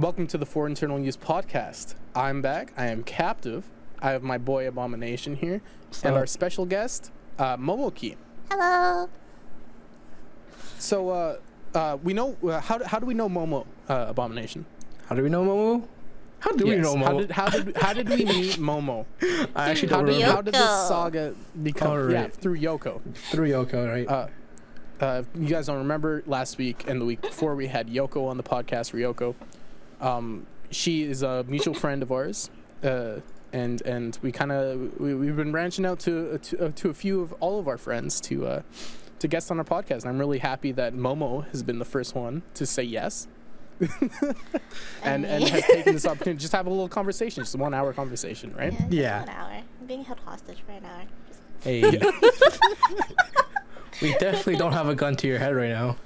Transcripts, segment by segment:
Welcome to the For Internal Use podcast. I'm back. I am captive. I have my boy Abomination here, and our special guest, uh, Momoki. Hello. So, uh, uh, we know uh, how, do- how do we know Momo uh, Abomination? How do we know Momo? How do we Yes, know How Momo? did, how did how did we meet Momo? I actually How don't did remember. how did this Yoko. saga become? Oh, Yeah, right. through Yoko. Through Yoko, right? Uh, uh, you guys don't remember last week and the week before we had Yoko on the podcast. Ryoko, um, she is a mutual friend of ours, uh, and and we kind of we, we've been branching out to to, uh, to a few of all of our friends to uh, to guest on our podcast. And I'm really happy that Momo has been the first one to say yes. and and has taken this opportunity to just have a little conversation, just a one hour conversation, right? just Yeah. One hour. I'm being held hostage for an hour. Hey. we definitely don't have a gun to your head right now.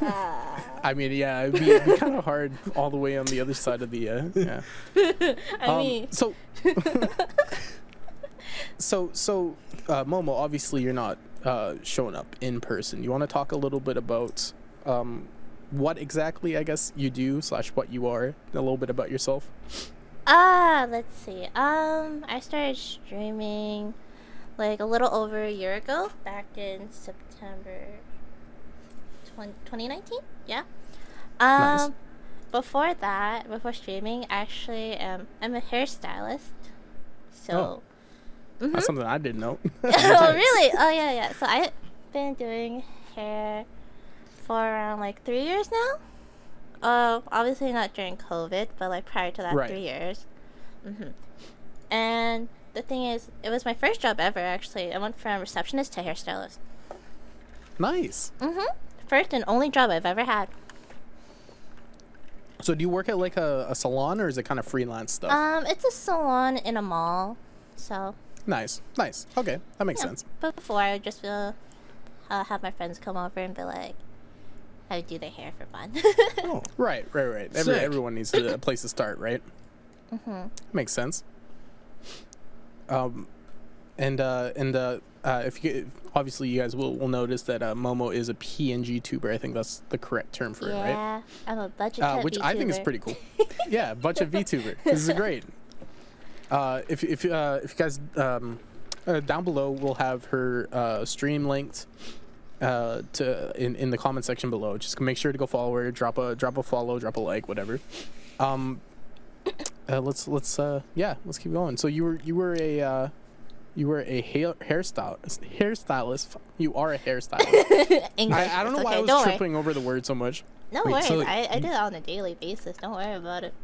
Uh, I mean, yeah, it'd be, it'd be kind of hard all the way on the other side of the uh, yeah. I Um, mean, so, so, so, uh, Momo, obviously you're not uh, showing up in person. You want to talk a little bit about um, what exactly, I guess, you do slash what you are, a little bit about yourself. ah, let's see. Um, I started streaming like a little over a year ago, back in September 20, 2019. Yeah. Um, Nice. before that, before streaming, I actually, um, I'm a hairstylist. So. Mhm. That's something I didn't know. oh really? Oh yeah, yeah. So I've been doing hair for around like three years now. Uh, obviously not during COVID, but like prior to that, Right. three years. hmm And the thing is, it was my first job ever. Actually, I went from receptionist to hairstylist. nice. hmm First and only job I've ever had. So, do you work at like a, a salon, or is it kind of freelance stuff? Um, it's a salon in a mall, so nice, nice. Okay, that makes yeah. sense. But before, I would just uh, uh, have my friends come over and be like, I would do their hair for fun. Oh. Right, right, right. Every, everyone needs a, a place to start, right? Mm-hmm. Makes sense. Um, and uh, and uh, uh, if you obviously you guys will, will notice that uh, Momo is a PNG tuber. I think that's the correct term for it, right? Yeah, I'm a budget Uh, which I think is pretty cool. yeah, bunch of VTuber. This is great. Uh, if if uh, if you guys um, uh, down below, we'll have her uh, stream linked uh, to in, in the comment section below. Just make sure to go follow her. Drop a drop a follow, drop a like, whatever. Um, uh, let's let's uh, yeah, let's keep going. So you were you were a uh, you were a hair hairstyle hairstylist. You are a hairstylist. English. I, I don't know it's why okay. I was don't tripping over the word so much. No Wait, worries. so- I, I do that on a daily basis. Don't worry about it.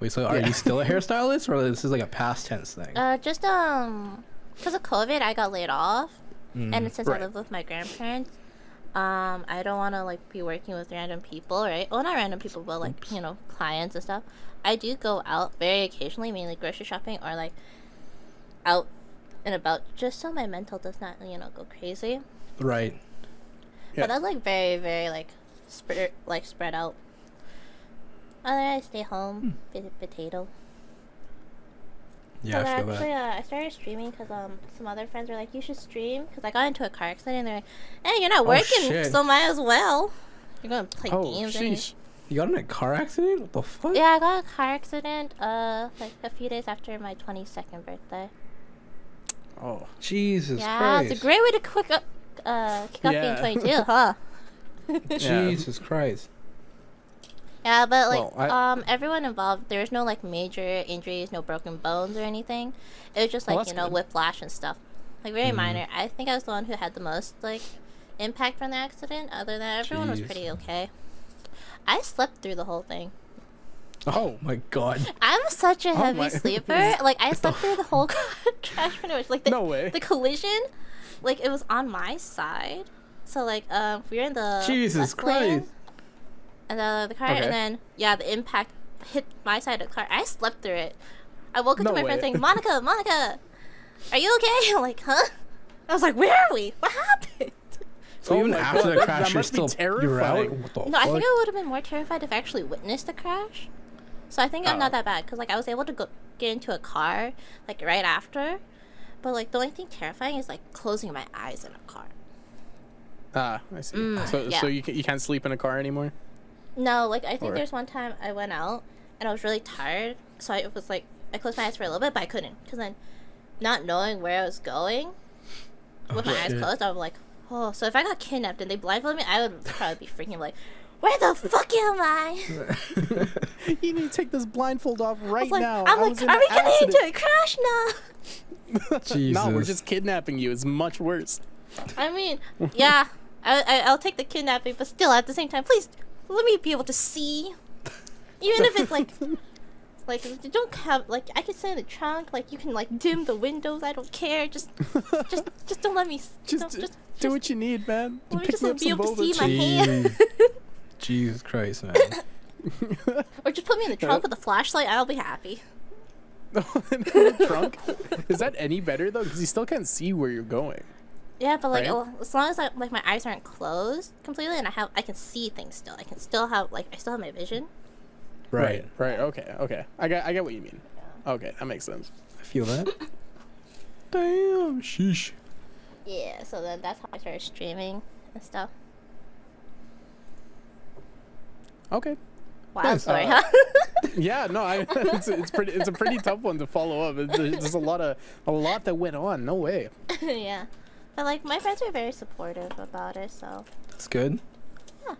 Wait, so are Yeah. you still a hairstylist, or this is like a past tense thing? Uh, just um, because of COVID, I got laid off, Mm. and since Right. I live with my grandparents, um, I don't want to like be working with random people, right? Well, not random people, but like you know, clients and stuff. I do go out very occasionally, mainly grocery shopping or like out and about, just so my mental does not you know go crazy. right. Yeah. But that's like very, very like spread like spread out. Otherwise, stay home, Hmm. bit potato. Yeah, I feel actually, that. uh, I started streaming because um some other friends were like, "You should stream," because I got into a car accident. and They're like, "Hey, you're not Oh, working, shit. so might as well." You're gonna play Oh, games. anyway." sheesh. You got in a car accident? What the fuck? Yeah, I got a car accident. Uh, like a few days after my 22nd birthday. Oh, Jesus yeah, Christ. it's a great way to quick up, uh, kick off Yeah. being 22, huh? Yeah. Jesus Christ. Yeah, but like Well, I- um everyone involved, there was no like major injuries, no broken bones or anything. It was just like, that's you know, good. whiplash and stuff. Like very Mhm. minor. I think I was the one who had the most like impact from the accident. Other than that, everyone was pretty okay. I slept through the whole thing. Oh my god. I'm such a Oh heavy my- sleeper. Like I slept through the whole crash pretty much. Like the, No way. the collision, like it was on my side. So like um we were in the Jesus left lane, Christ. and the the car, Okay. and then yeah, the impact hit my side of the car. I slept through it. I woke up No to my way. friend saying, "Monica, Monica, are you okay?" I'm like, "Huh?" I was like, "Where are we? What happened?" So Oh even after God, the that crash, you're must be still you're out. terrifying. What the No, I think? I would have been more terrified if I actually witnessed the crash. So I think I'm Oh. not that bad because like I was able to go get into a car like right after, but like the only thing terrifying is like closing my eyes in a car. Ah, I see. Mm, so, yeah. so you can, you can't sleep in a car anymore. No, like I think Or- there's one time I went out and I was really tired, so I was like I closed my eyes for a little bit, but I couldn't because then, not knowing where I was going, with Oh, my eyes closed, I was like, oh. So if I got kidnapped and they blindfolded me, I would probably be freaking like, where the fuck am I? you need to take this blindfold off I right was like, now. I'm I like, was are an we getting accident." into a crash now? no, we're just kidnapping you. It's much worse. I mean, yeah, I, I I'll take the kidnapping, but still at the same time, please let me be able to see, even if it's like. Like you don't have like I can sit in the trunk like you can like dim the windows I don't care just just just don't let me s- Just, don't, do- just do what you need, man. let me Pick just me be able to see boba my hand Jeez. Jesus Christ, man. or just put me in the trunk with a flashlight I'll be happy in the trunk. Is that any better though? Because you still can't see where you're going. yeah but like Right. as long as I, like my eyes aren't closed completely and I have I can see things still I can still have like I still have my vision Right. Right. Okay. Okay. I get. I get what you mean. Okay, that makes sense. I feel that. Damn. Sheesh. yeah so then that's how I started streaming and stuff Okay. wow Nice. story Uh, huh Yeah. No. I. It's, it's pretty. It's a pretty tough one to follow up. It- There's there's a lot of a lot that went on. No way. yeah but like my friends were very supportive about it so That's good. Yeah.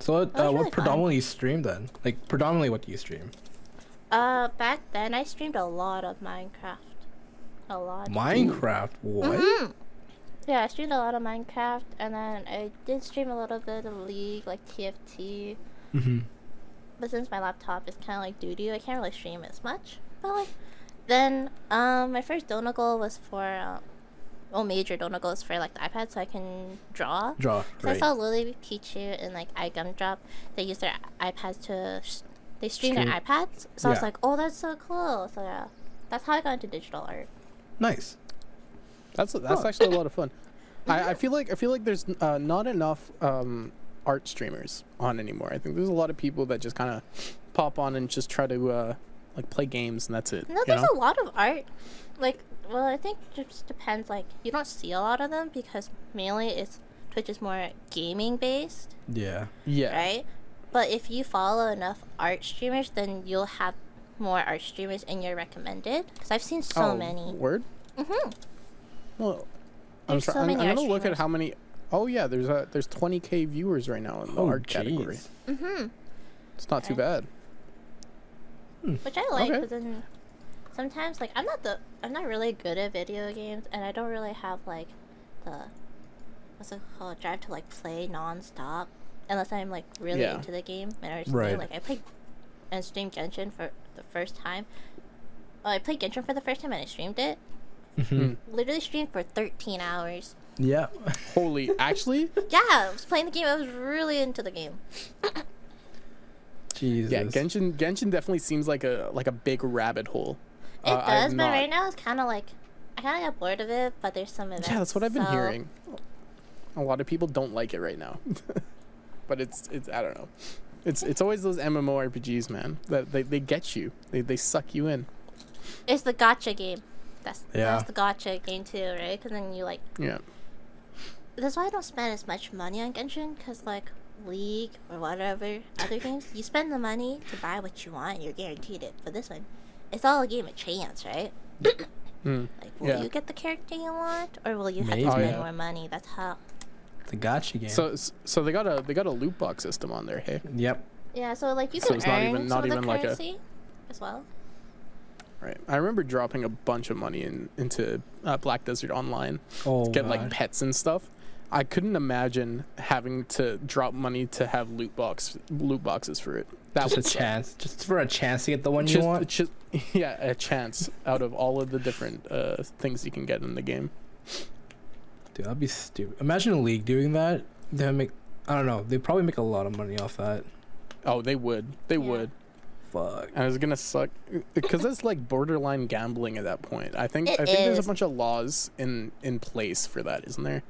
So what, uh, really what fun. predominantly you stream then? Like predominantly what do you stream? Uh, back then I streamed a lot of Minecraft. A lot. Minecraft. What? Mhm. Yeah, I streamed a lot of Minecraft, and then I did stream a little bit of League, like TFT. Mm-hmm. But since my laptop is kind of like doo doo, I can't really stream as much. But like, then um, my first donut goal was for, uh, well, major donut goals for like the iPad, so I can draw. Draw. Draw. 'Cause I Right. saw Lily Pichu and like iGumdrop. They use their iPads to, sh- they stream their iPads. So I was like, oh, that's so cool. So yeah, that's how I got into digital art. Nice. That's that's Huh. actually a lot of fun. I, I feel like I feel like there's uh, not enough um, art streamers on anymore. I think there's a lot of people that just kind of pop on and just try to uh, like play games and that's it. No, there's know? a lot of art. Like, well, I think it just depends. Like, you don't see a lot of them because mainly it's Twitch is more gaming based, Yeah. yeah. right? But if you follow enough art streamers, then you'll have more art streamers in your recommended. Because I've seen so Oh, many. Word. Mm-hmm. Well, I'm, There's try- so I'm, I'm gonna look at how many. Oh yeah, there's a there's 20k viewers right now in the Oh, art category. jeez. Mm-hmm. It's not too bad. Which I like Okay. because then sometimes like I'm not the I'm not really good at video games and I don't really have like the what's it called drive to like play nonstop unless I'm like really Yeah. into the game and or something. Right. Like I played and streamed Genshin for the first time. Oh, I played Genshin for the first time and I streamed it. Mhm. Literally streamed for 13 hours. Yeah. Holy, actually, Yeah, I was playing the game. I was really into the game. Jesus. yeah, Genshin Genshin definitely seems like a like a big rabbit hole. It Uh, does, but not- right now it's kind of like I kind of got bored of it. But there's some events. Yeah, that's what I've been so- hearing. A lot of people don't like it right now, but it's it's I don't know. It's it's always those MMORPGs, man. That they, they get you. They they suck you in. It's the gacha game. That's Yeah. that's the gacha game too, right? Because then you like. Yeah. That's why I don't spend as much money on Genshin. Cause like League or whatever other games, you spend the money to buy what you want. and You're guaranteed it. For this one, it's all a game of chance, right? Mm. Like, will Yeah. you get the character you want, or will you have Maybe. to Oh, spend yeah. more money? That's how. the gacha game. So so they got a they got a loot box system on there. Hey. Yep. Yeah, so like you So can it's earn not even- some not of the even like a- currency as well. Right. I remember dropping a bunch of money in into uh, Black Desert Online, Oh. get like pets and stuff. I couldn't imagine having to drop money to have loot box loot boxes for it. That just a would suck. chance, just for a chance to get the one you want. just yeah, a chance out of all of the different uh, things you can get in the game. Dude, that'd be stupid. Imagine a league doing that. They make. I don't know. They probably make a lot of money off that. Oh, they would. They Yeah. would. Fuck. And it's gonna suck because it's like borderline gambling at that point. I think It I think there's a bunch of laws in in place for that, isn't there?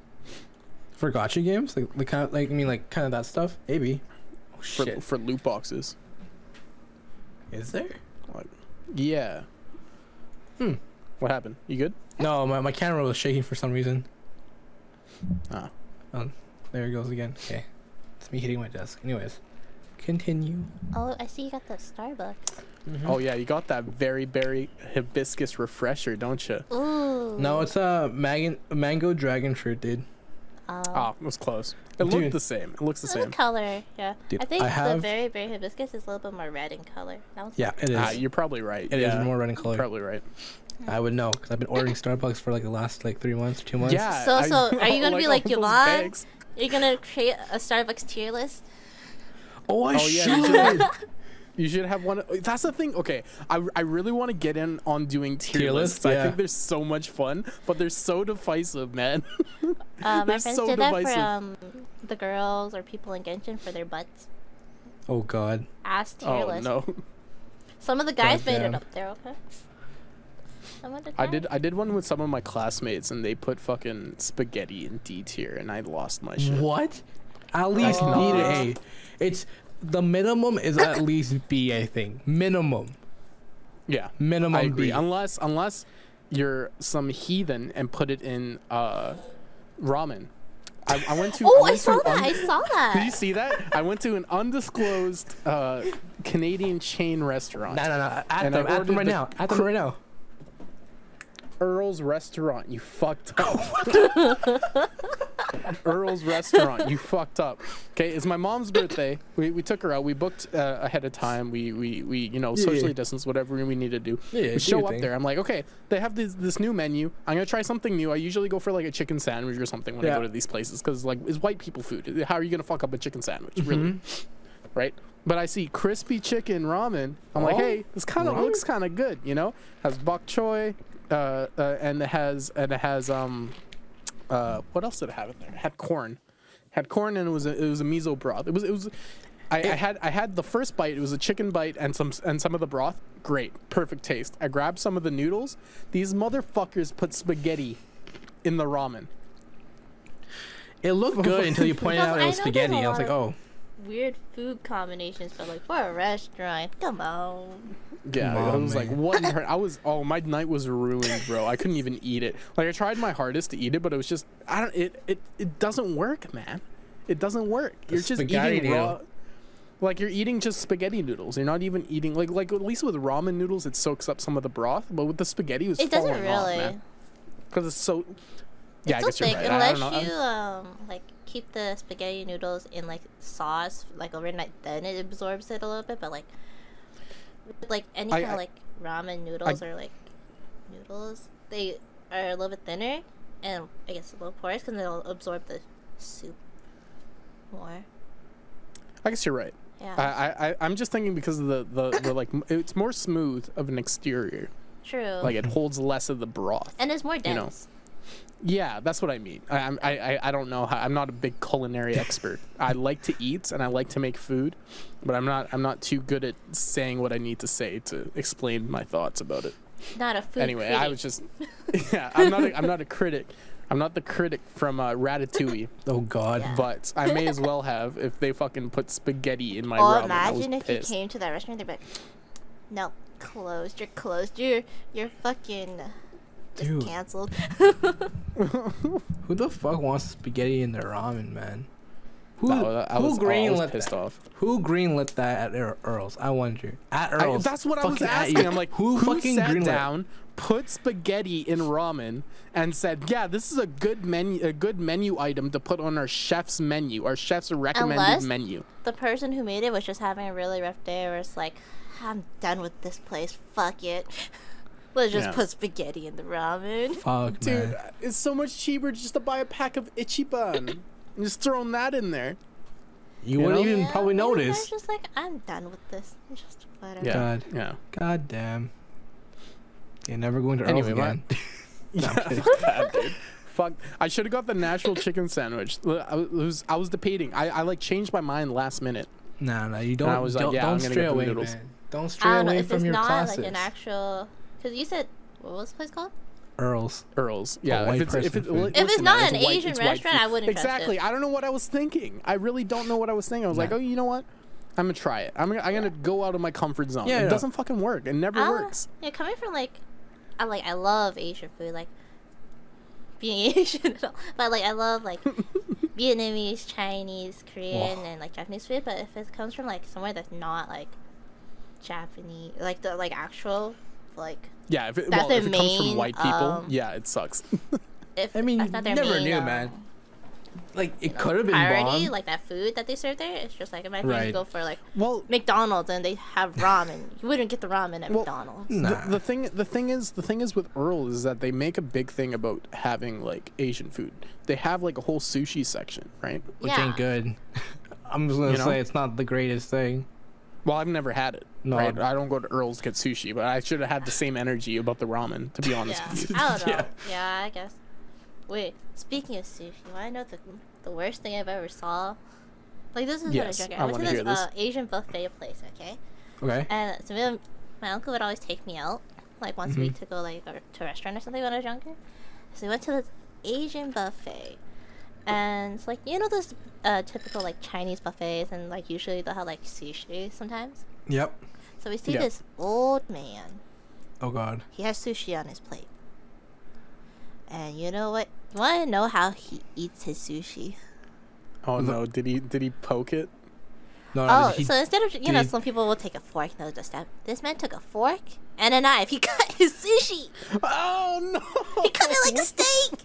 For gacha games, like, like kind of like I mean, like kind of that stuff. Maybe. Oh For shit. for loot boxes. Is there? What? Yeah. Hmm. What happened? You good? No, my, my camera was shaking for some reason. Ah. Oh, there it goes again. Okay. It's me hitting my desk. Anyways. Continue. Oh, I see you got the Starbucks. Oh yeah, you got that very berry hibiscus refresher, don't you? Ooh. No, it's a mag- mango dragon fruit, dude. Oh. Oh, it was close. It Dude. looked the same. It looks the The same. color, yeah. Dude, I think I the have- very berry hibiscus is a little bit more red in color. Yeah, it is. Ah, you're probably right. It is yeah, more red in color. Probably right. I would know because I've been ordering Starbucks for like the last like three months, two months. Yeah. So- I- so, are you gonna be all like those Yvonne? bags. You're gonna create a Starbucks tier list. Oh, I Oh, yeah, should. You should have one. That's the thing. Okay, I, I really want to get in on doing tier, Tier lists. lists, I think they're so much fun, but they're so divisive, man. Uh, my They're friends so did that divisive. for um, the girls or people in Genshin for their butts. oh God. Ass tier oh list. no, Some of the guys made Goddamn. it up there. Okay. Some of the I did I did one with some of my classmates, and they put fucking spaghetti in D tier, and I lost my shit. What? At least cannot need A. It's the minimum is at least B. I think minimum. Yeah, Minimum I agree. B. Unless unless you're some heathen and put it in uh, ramen. I, I went to. Oh, I went saw that. un- I saw that. Did you see that? I went to an undisclosed uh, Canadian chain restaurant. No, no, no. At them, at them right the now. At them right now. Earl's Restaurant, you fucked up. Earl's Restaurant, you fucked up. Okay, it's my mom's birthday. We, we took her out. We booked uh, ahead of time. We, we, we you know, Yeah, socially yeah. distance, whatever we need to do. Yeah, we show up thing. there. I'm like, okay, they have this this new menu. I'm gonna try something new. I usually go for like a chicken sandwich or something when I go to these places because like it's white people food. How are you gonna fuck up a chicken sandwich, Mm-hmm. really? Right? But I see crispy chicken ramen. I'm like, Oh, hey, this kind of looks kind of good. You know, has bok choy, uh, uh, and it has and it has um, uh, what else did it have in there? It had corn, had corn, and it was a, it was a miso broth. It was it was. I, I had I had the first bite. It was a chicken bite and some and some of the broth. Great, perfect taste. I grabbed some of the noodles. These motherfuckers put spaghetti in the ramen. It looked good until you pointed out it was know there's spaghetti. a I was like, oh, Weird food combinations, but like for a restaurant, come on. Yeah, Come I on, was like, what? In her- I was oh, my night was ruined, bro. I couldn't even eat it. Like I tried my hardest to eat it, but it was just I don't. It it, it doesn't work, man. It doesn't work. You're just spaghetti eating raw. deal. Like you're eating just spaghetti noodles. You're not even eating like like at least with ramen noodles, it soaks up some of the broth, but with the spaghetti, it was It doesn't really. Because it's so. Yeah, I guess still you're thick right. I don't unless know. you um like keep the spaghetti noodles in like sauce like overnight. Then it absorbs it a little bit, but like like any kind I- of like ramen noodles or like noodles, they are a little bit thinner and I guess a little porous because they'll absorb the soup more. I guess you're right. Yeah, I, I I- I'm just thinking because of the the, the like it's more smooth of an exterior. true. Like it holds less of the broth. and it's more know. Dense. Yeah, that's what I mean. I, I'm- I, I, I don't know. How, I'm not a big culinary expert. I like to eat and I like to make food, but I'm not. I'm not too good at saying what I need to say to explain my thoughts about it. Not a food. anyway, I was just. Yeah, I'm not. A, I'm not a critic. I'm not the critic from uh, Ratatouille, oh God. Yeah. but I may as well have if they fucking put spaghetti in my Oh, ramen. I was imagine if pissed. you came to that restaurant, they'd be like, "No, closed. You're closed. You're you're fucking just Dude. canceled." Who the fuck wants spaghetti in their ramen, man? Who, No, that- I who was, I was greenlit pissed that? off. Who greenlit that at Ear- Earl's? I wonder. At I, Earl's. that's what I was asking. I'm like, who, who, fucking sat greenlit? down, put spaghetti in ramen, and said, "Yeah, this is a good menu, a good menu item to put on our chef's menu, our chef's recommended Unless- menu." the person who made it was just having a really rough day, or it's like, "I'm done with this place. Fuck it. Let's just Yeah. put spaghetti in the ramen." Fuck, Dude, man. it's so much cheaper just to buy a pack of Ichiban and just throwing that in there. You, you wouldn't know? even Yeah, probably maybe they're notice. just like, "I'm done with this. I'm just whatever." Yeah, God. yeah. God damn. You're never going to Earl's Anyway, my- again. Yeah, fuck that, dude. Fuck. I should have got the Nashville chicken sandwich. I was, I was debating. I, I like changed my mind last minute. nah, nah. You don't. I was don't, yeah, don't I'm stray away, noodles. man. Don't stray I don't know away if from it's your not classes. like an actual. Because you said, what was the place called? Earl's. Earls. Yeah, if it's if person it's, food. li- If it's listen, not man, an white- Asian restaurant, food. I wouldn't trust it. Exactly. I don't know what I was thinking. I really don't know what I was thinking. I was like, oh, you know what? I'm gonna try it. I'm gonna, I'm gonna go out of my comfort zone. Yeah, it yeah. doesn't fucking work. It never Ah, works. Yeah, coming from like, I like I love Asian food, like being Asian, and all, but like I love like Vietnamese, Chinese, Korean, Oh. and like Japanese food. But if it comes from like somewhere that's not like Japanese, like the like actual like Yeah, if it, well, if it comes from white people, um, yeah, it sucks. if I mean, that's not their never main, knew, um, man. Like it you know, could have been priority, bomb. like that food that they serve there. It's just like imagine Right. you go for like well, McDonald's and they have ramen. You wouldn't get the ramen at Well, McDonald's. Nah. the, the thing the thing is the thing is with Earl is that they make a big thing about having like Asian food. They have like a whole sushi section, right? which Yeah. ain't good. I'm just gonna You know? say it's not the greatest thing. Well, I've never had it. No. right? I don't go to Earl's to get sushi, but I should have had the same energy about the ramen. To be honest Yeah, with you. I don't know. Yeah. Yeah. I guess. Wait, speaking of sushi, I know the the worst thing I've ever saw. Like this is Yes, what I I joke. I went to this, this. Uh, Asian buffet place, okay? Okay. And so me- my uncle would always take me out, like once a week Mm-hmm. to go like or, to a restaurant or something when I was younger. So we went to this Asian buffet, and it's like you know those uh, typical like Chinese buffets, and like usually they'll have like sushi sometimes. Yep. So we see Yeah. this old man. Oh god. He has sushi on his plate. And you know what? You want to know how he eats his sushi? Oh no, did he did he poke it? No, Oh, he, so instead of you know, did- some people will take a fork and they'll just stab. This man took a fork and a knife. He cut his sushi. Oh no! He cut it like a What the- steak.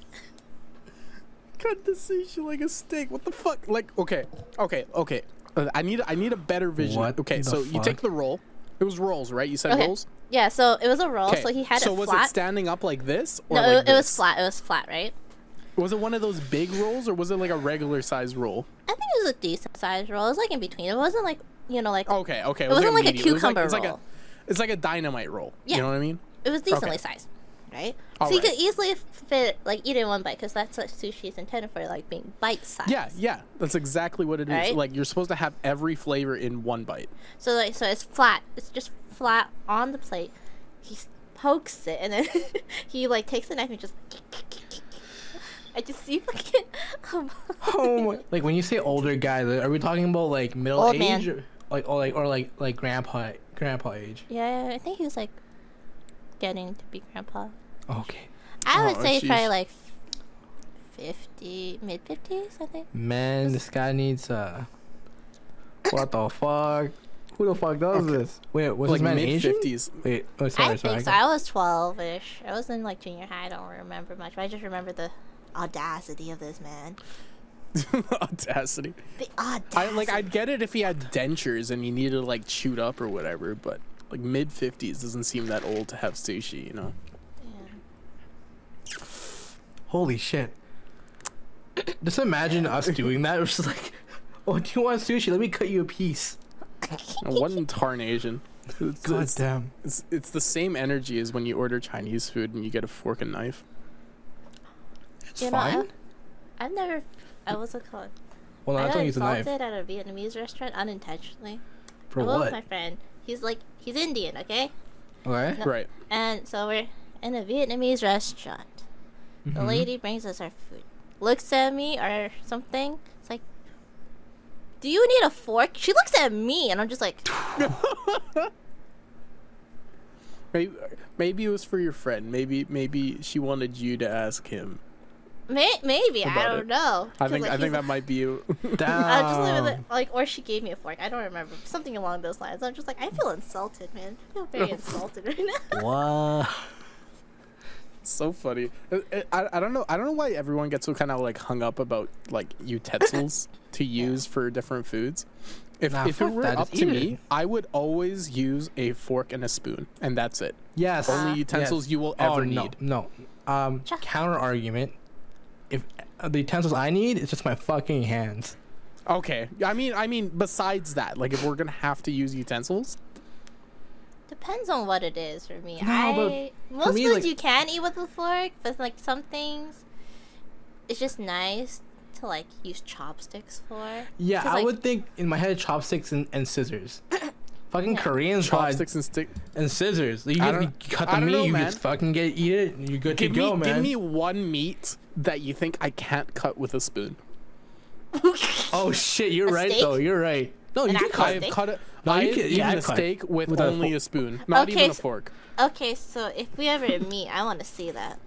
Cut the sushi like a steak. What the fuck? Like, okay, okay, okay. Uh, I need I need a better vision. What okay, the so you take the roll. It was rolls, right? You said Okay. rolls. Yeah, so it was a roll. Okay. So he had so it was it standing up like this? Or no, like it, it was flat. It was flat, right? Was it one of those big rolls, or was it like a regular size roll? I think it was a decent size roll. It was like in between. It wasn't like you know like Okay, okay. It, wasn't like a medium. It was cucumber it's like roll. a, it's like a dynamite roll. Yeah. You know what I mean? it was decently okay. sized, right? All so you could easily fit like eat in one bite because that's what sushi is intended for, like being bite sized. Yeah, yeah. That's exactly what it is. Right? Like you're supposed to have every flavor in one bite. So like so it's flat. It's just flat on the plate. He pokes it and then he like takes the knife and just. I just see fucking. Um, Oh my. Like when you say older guy, are we talking about like middle Old age, man. or like or like or like like grandpa grandpa age? yeah, I think he was like getting to be grandpa. Okay. I would Oh, say probably like fifty, mid fifties. I think. Man, this guy needs uh. What the fuck? Who the fuck does this? Wait, was like this man mid fifties? Wait, oh sorry, I sorry. think so. I was twelve-ish. I was in like junior high. I don't remember much, but I just remember the audacity of this man. Audacity. The audacity. I like I'd get it if he had dentures and he needed to like shoot up or whatever, but like mid fifties doesn't seem that old to have sushi, you know. Yeah. Holy shit. Just imagine us doing that. It was just like, oh, do you want sushi? Let me cut you a piece. And what in tarnation? It's, God it's, damn. it's, it's the same energy as when you order Chinese food and you get a fork and knife. It's You know, I- fine. I've never. I was a called. well, no, I I got don't use a knife. insulted at a Vietnamese restaurant unintentionally. For I went with what? my friend. He's like he's Indian, okay? Okay. No. Right. And so we're in a Vietnamese restaurant. The Mhm. lady brings us our food. Looks at me or something. It's like, "Do you need a fork?" She looks at me, and I'm just like, Maybe maybe it was for your friend. Maybe maybe she wanted you to ask him. May- "Maybe I don't it. know." I 'Cause, think like, I think that might be you. Damn. I just leave it like, or she gave me a fork. I don't remember something along those lines. I'm just like, I feel insulted, man. I feel very insulted right now. What? So funny. I, I, I don't know. I don't know why everyone gets so kind of like hung up about like utensils to use for different foods. If, Nah, if it were up to eat me. I would always use a fork and a spoon, and that's it. Yes. Only utensils you will ever oh, no, need. No. Um, counter argument. If uh, the utensils I need, it's just my fucking hands. Okay. I mean, I mean, besides that, like if we're gonna have to use utensils, Depends on what it is for me. No, I most me, foods like- you can eat with a fork, but like some things, it's just nice to like use chopsticks for. Yeah, I like, would think in my head chopsticks and, and scissors. fucking Koreans chopsticks and stick. and scissors. You, I get, don't- you cut the meat, know, you man. just fucking get eat it, and you're good Give to go, me, man. give me one meat that you think I can't cut with a spoon. oh shit, you're A right steak? though. You're right. No, you An can actual cut. I've cut it. No, you I've can- eaten I've a steak with, with only fo- a spoon, not Okay, even a fork. okay, so if we ever meet, I want to see that.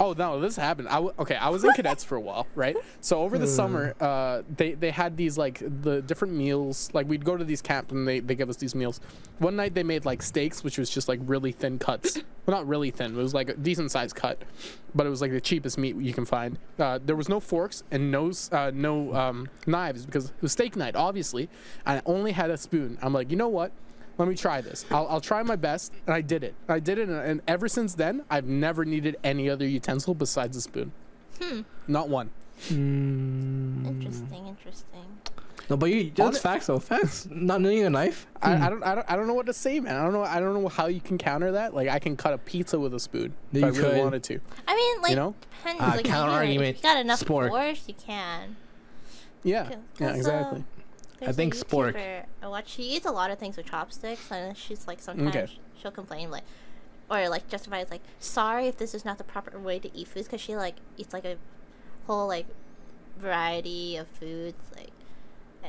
Oh no, this happened. I w- okay. I was in cadets for a while, right? So over the summer, uh, they they had these like the different meals. Like we'd go to these camps and they they give us these meals. One night they made like steaks, which was just like really thin cuts. well, not really thin. It was like a decent sized cut, but it was like the cheapest meat you can find. Uh, there was no forks and no uh, no um, knives because it was steak night, obviously. And I only had a spoon. I'm like, you know what? Let me try this. I'll, I'll try my best. And I did it. I did it. And, and ever since then, I've never needed any other utensil besides a spoon. Not one. Interesting, interesting. No, but you that's Hon- facts though. Facts. Not needing a knife. I, I don't. I don't. I don't know what to say, man. I don't know. I don't know how you can counter that. Like I can cut a pizza with a spoon if You I really wanted to. I mean, like, you know? depends. Ah, like, counter you know, argument, If you got enough sport. force, you can. Yeah. Yeah. Exactly. uh, I there's a think spork. I watch. She eats a lot of things with chopsticks, and she's like sometimes Okay. she'll complain like, or like justifies like, sorry if this is not the proper way to eat foods, because she like eats like a whole like variety of foods like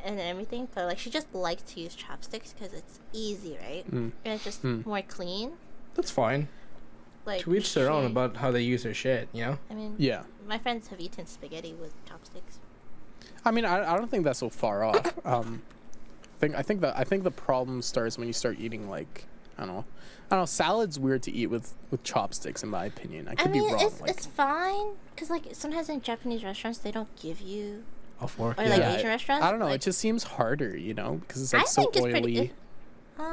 and everything. But like she just likes to use chopsticks because it's easy, right? Mm. And it's just Mm. more clean. That's fine. Like To each their own about how they use their shit. You know. I mean, Yeah. my friends have eaten spaghetti with chopsticks. I mean, I, I don't think that's so far off. Um, I think I think that I think the problem starts when you start eating like I don't know. I don't know. Salad's weird to eat with with chopsticks, in my opinion. I could I mean, be wrong. it's like, it's fine because like sometimes in Japanese restaurants they don't give you A fork. Or, yeah. like, yeah, Asian restaurants, I don't know. like- it just seems harder, you know, because it's like I so think it's oily. pretty- it- um.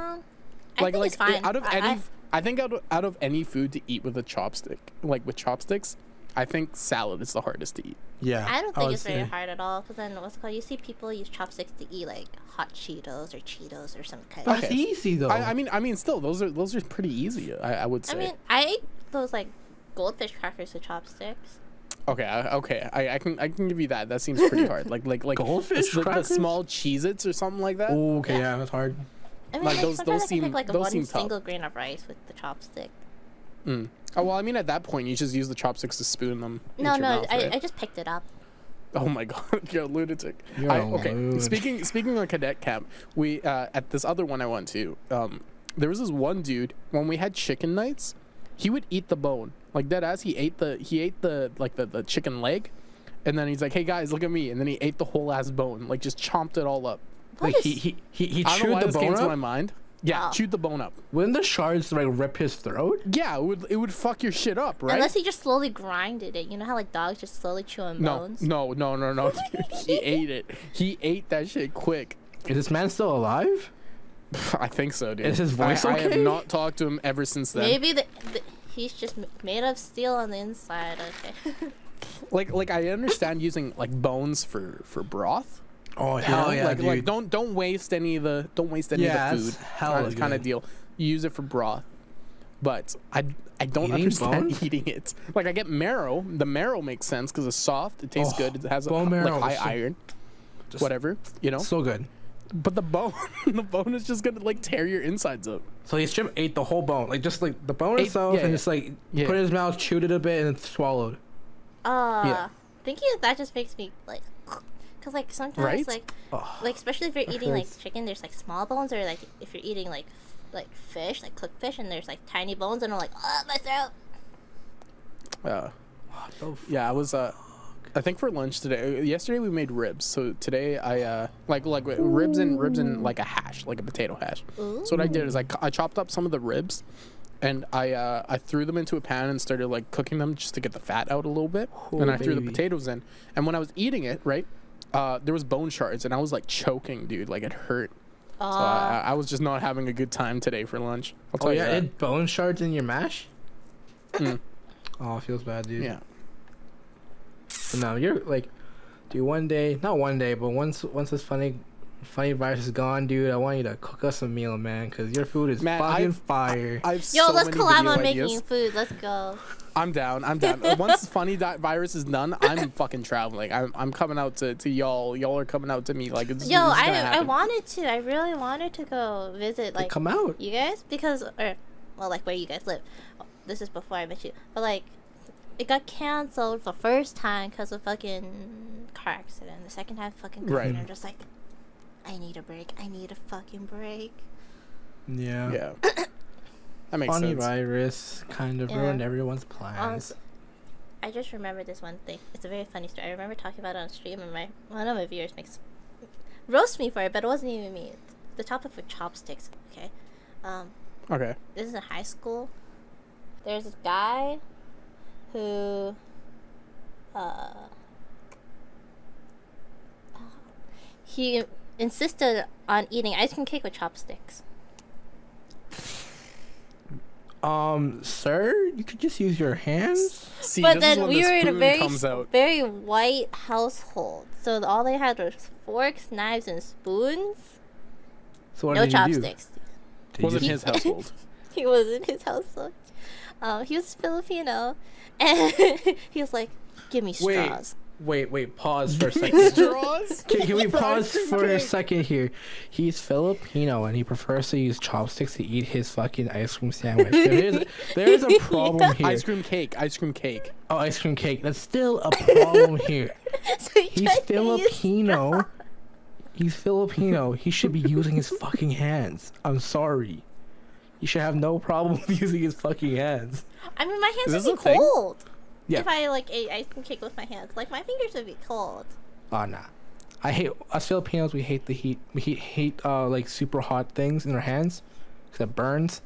I like think like it's fine. out of I- any, I- I, think out of, out of any food to eat with a chopstick, like with chopsticks, I think salad is the hardest to eat. yeah. I don't think would it's very say. hard at all. Because then what's it called? You see people use chopsticks to eat like hot Cheetos or Cheetos or some kind. That's of Okay. easy though. I, I mean, I mean, still, those are those are pretty easy. I, I would say. I say. mean, I ate those like goldfish crackers with chopsticks. okay, okay, I, I can I can give you that. That seems pretty hard. Like like like Goldfish the, the crackers? small Cheez-Its or something like that. Oh, okay, Yeah. yeah, that's hard. I mean, Like, like, those- those I seem- pick like those one seem tough. single grain of rice with the chopstick. Mm. Oh well, I mean, at that point, you just use the chopsticks to spoon them. No, into no, mouth, I, right? I just picked it up. Oh my god, you're a lunatic. You're I, a okay, loon. speaking speaking of cadet camp, we uh, at this other one I went to, um, there was this one dude when we had chicken nights, he would eat the bone like dead ass. He ate the he ate the like the, the chicken leg, and then he's like, "Hey guys, look at me!" And then he ate the whole ass bone, like just chomped it all up. What like he is- he he, he I don't know chewed why the this came bone to my mind. Yeah, Wow. chewed the bone up. Wouldn't the shards like rip his throat? Yeah, it would it would fuck your shit up, right? Unless he just slowly grinded it. You know how like dogs just slowly chew on no, bones. no, no, no, no. dude. he ate it. He ate that shit quick. Is this man still alive? I think so, dude. Is his voice I, I have not talked to him ever since then. Maybe the, the, he's just made of steel on the inside. Okay. Like, like I understand using like bones for for broth. Oh you hell know? yeah, like, dude. like don't don't waste any of the don't waste any Yeah, of the that's food. hella kind, kind of deal. You use it for broth, but I I don't Eating understand bones? eating it. Like I get marrow. The marrow makes sense because it's soft. It tastes Oh, good. It has a, bone like marrow high so- iron. Just whatever you know. so good. But the bone, the bone is just gonna like tear your insides up. So he strip ate the whole bone, like just like the bone Ate- itself, yeah, and yeah. just like Yeah. put it in his mouth, chewed it a bit, and then swallowed. Uh, Yeah. thinking of that just makes me like, cause like sometimes Right? like, Oh, like especially if you're eating like chicken, there's like small bones, or like if you're eating like, like fish, like cooked fish, and there's like tiny bones, and I'm like, oh my throat. Uh, what Yeah, I was. Uh, I think for lunch today. Yesterday we made ribs. So today I uh like like ribs and ribs and like a hash, like a potato hash. So what I did is I, I chopped up some of the ribs, and I uh I threw them into a pan and started like cooking them just to get the fat out a little bit. Oh, and I threw the potatoes in. And when I was eating it, right, uh, there was bone shards, and I was like choking, dude. Like it hurt. So Uh, I, I was just not having a good time today for lunch. I'll tell Oh you yeah, that. it bone shards in your mash. Mm. Oh, it feels bad, dude. yeah. But no, you're like, dude. One day, not one day, but once once this funny, funny virus is gone, dude, I want you to cook us a meal, man, because your food is Man, fucking I've- fire. I have Yo, so let's collab on ideas. making food. Let's go. I'm down. I'm down. Uh, Once funny di- virus is done, I'm fucking traveling. I'm, I'm coming out to, to y'all. Y'all are coming out to me. Like it's, Yo, it's gonna I I wanted to. I really wanted to go visit Like, like come out. you guys because or well like where you guys live. This is before I met you, but like it got canceled for first time because of fucking car accident. The second time fucking COVID. Right. I'm just like, I need a break. I need a fucking break. Yeah. Yeah. That makes Funny sense. virus kind of Yeah. ruined everyone's plans. Honest- I just remember this one thing. It's a very funny story. I remember talking about it on stream, and my one of my viewers makes roast me for it, but it wasn't even me. The topic was chopsticks. Okay, um, Okay. this is in high school. There's this guy who, uh, he insisted on eating ice cream cake with chopsticks. Um, sir, you could just use your hands. See, but then we were in a very very white household, so all they had was forks, knives, and spoons. So what no did chopsticks. Did you Wasn't his household. He was in his household. Um, he was Filipino, and he was like, "Give me straws." Wait, wait, wait, pause for a second. Straws? Can, can we pause ice cream for a second here? He's Filipino and he prefers to use chopsticks to eat his fucking ice cream sandwich. There is, there is a problem here. Ice cream cake. Ice cream cake. Oh, ice cream cake. That's still a problem here. So He's tried to use Filipino. He's Filipino. He should be using his fucking hands. I'm sorry. He should have no problem using his fucking hands. I mean, my hands are would this thing? Cold Yeah. if I like ate ice cream cake with my hands. Like my fingers would be cold. Oh nah. I hate us Filipinos. We hate the heat. We hate, hate uh like super hot things in our hands because it burns.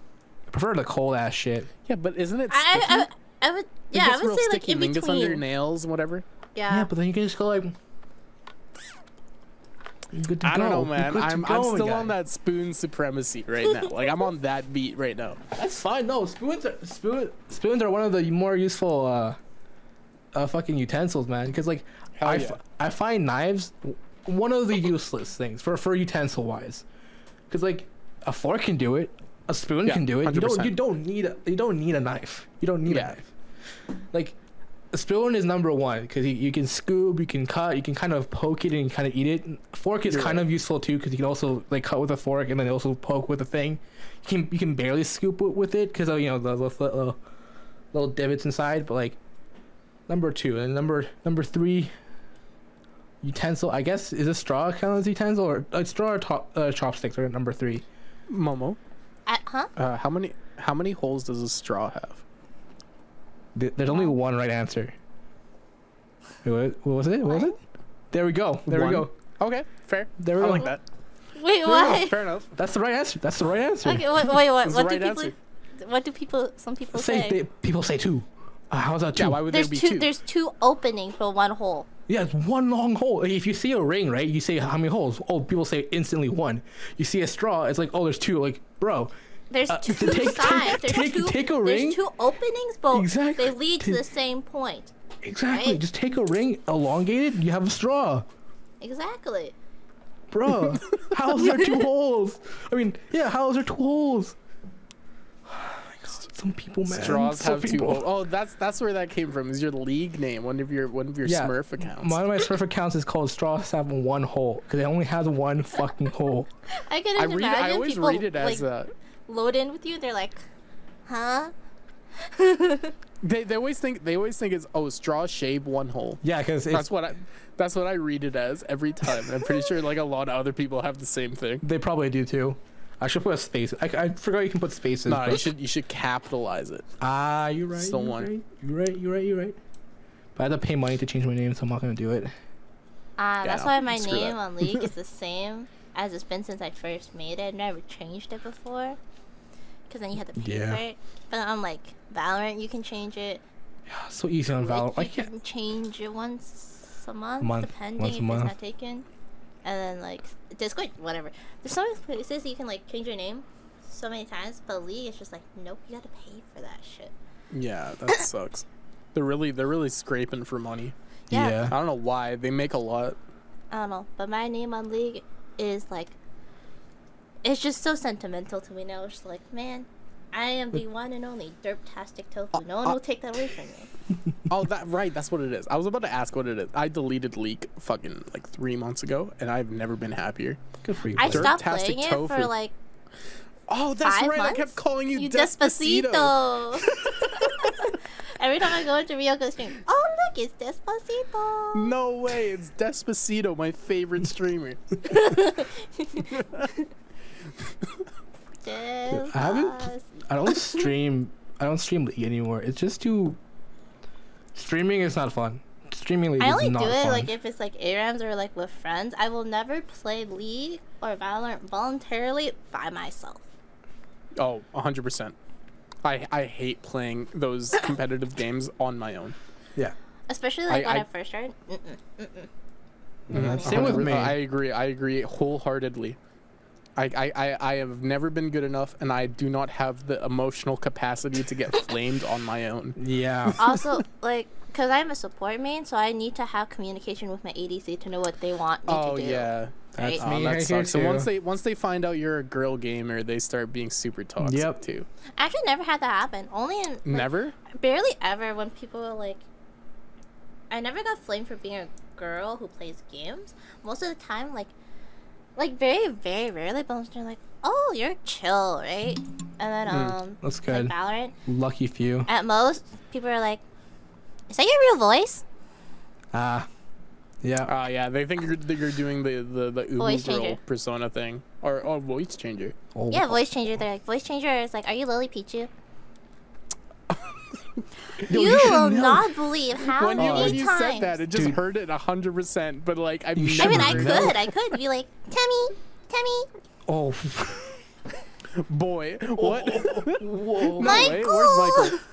I prefer the cold ass shit. Yeah, but isn't it I, sticky? I, I, I would, It yeah, I would real say like sticky. in then gets under your nails and whatever. Yeah. Yeah, but then you can just go like. Good to I don't know, man. I'm, go, I'm still guy. on that spoon supremacy right now. like I'm on that beat right now. That's fine. No, spoons are spoon, spoons are one of the more useful uh, uh fucking utensils, man. Because like I, yeah. f- I find knives one of the useless things for for utensil wise. Because like a fork can do it, a spoon Yeah, can do it. You don't you don't need a, you don't need a knife. You don't need Yeah. a knife. Like a spoon is number one because you, you can scoop, you can cut, you can kind of poke it and kind of eat it. Fork is You're kind right. of useful too because you can also like cut with a fork and then also poke with a thing. You can you can barely scoop wi- with it because you know the little, little little divots inside. But like number two and number number three utensil. I guess is a straw count as utensil or uh, straw or top, uh, chopsticks are number three. Momo, I, huh? uh, how many how many holes does a straw have? Th- There's only one right answer. Wait, What, what was it? What was it? There we go. There One? we go. Okay, fair. There we I go. like that. Wait, No, no, what? Fair enough. That's the right answer. That's the right answer. Okay, wait, wait, what? What the do right people? answer. What do people? Some people Say say. they, people say two. Uh, how's that two? Yeah, why would there's there be two, two? There's two openings for one hole. Yeah, it's one long hole. If you see a ring, right, you say how many holes? Oh, people say instantly one. You see a straw, it's like, oh, there's two. Like, bro, There's Uh, two take- take- sides. There's take- two. take a there's ring. two openings, but Exactly. they lead to the same point. exactly. Right. Just take a ring, elongate it, you have a straw. Exactly. Bro, how's there two holes? I mean, yeah, how's there two holes? Some people, man. Straws some have two people. holes. Oh, that's that's where that came from. Is your league name? One of your one of your Yeah, Smurf accounts. One of my Smurf accounts is called Straws Have One Hole because it only has one fucking hole. I can I just read. imagine I always people read it as like uh, load in with you. They're like, huh? they, they always think they always think it's oh straw shave one hole. Yeah, because That's what I that's what I read it as every time. I'm pretty sure like a lot of other people have the same thing. They probably do too. I should put a space. I, I forgot you can put spaces. No, but- you should you should capitalize it. Ah, you're right. Still you're one. Right, you're right. You're right. You're right. But I had to pay money to change my name, so I'm not gonna do it. Uh, that's no, why my name that. on League is the same as it's been since I first made it. I've never changed it before. Because then you have to pay Yeah. for it. But on like Valorant, you can change it. Yeah, so easy on Valorant. Like, I can't. can change it once a month, month, depending once a if month. it's not taken. And then like Discord, whatever. There's so many places you can like change your name so many times, but League is just like, nope, you gotta pay for that shit. Yeah, that sucks. They're really they're really scraping for money. Yeah. Yeah. I don't know why. They make a lot. I don't know, but my name on League is like, it's just so sentimental to me now. It's just like, man, I am the one and only Derptastic Tofu. No one uh, will take that away from me. Oh, that right. That's what it is. I was about to ask what it is. I deleted League fucking like three months ago, and I've never been happier. Good for you. I buddy. stopped Derptastic playing it Tofu. for like Oh, that's five right. months. I kept calling you, you Despacito. Despacito. Every time I go into Ryoko stream, oh look, it's Despacito. No way. It's Despacito, my favorite streamer. Despacito. I haven't- I don't stream. I don't stream League anymore. It's just too. Streaming is not fun. Streaming League is not fun. I is only not do it fun. like if it's like ARAMs or like with friends. I will never play League or Valorant voluntarily by myself. Oh, 100%. I, I hate playing those competitive games on my own. yeah. Especially like I- when I, I- first started. Mm-mm, mm-mm. Mhm. Same with 100% me. I agree. I agree wholeheartedly. I, I, I, I have never been good enough, and I do not have the emotional capacity to get flamed on my own. Yeah. also, like, because I'm a support main, so I need to have communication with my ADC to know what they want me Oh to do. Oh yeah, That's Right? me Oh, that right sucks. So once they once they find out you're a girl gamer, they start being super toxic Yep. too. I actually never had that happen. Only in like, Never. barely ever when people were like I never got flamed for being a girl who plays games. Most of the time like like very, very rarely but they're like, Oh, you're chill, right? And then Hmm. um That's like good. Valorant. Lucky few. At most people are like Is that your real voice? Ah. yeah. Ah, yeah, they think you're, that you're doing the the the Ubu Voice girl changer. persona thing, or or voice changer. Oh, Yeah, voice changer. They're like voice changer is like, Are you Lily Pichu? Yo, you, should will know. not believe how when you many when you times said that, it just Dude. hurt it hundred percent. But like I've You never should I mean I know. could, I could be like, Temmie, Temmie, Oh. boy, what? Oh, oh, oh, whoa. No way. Where's Michael?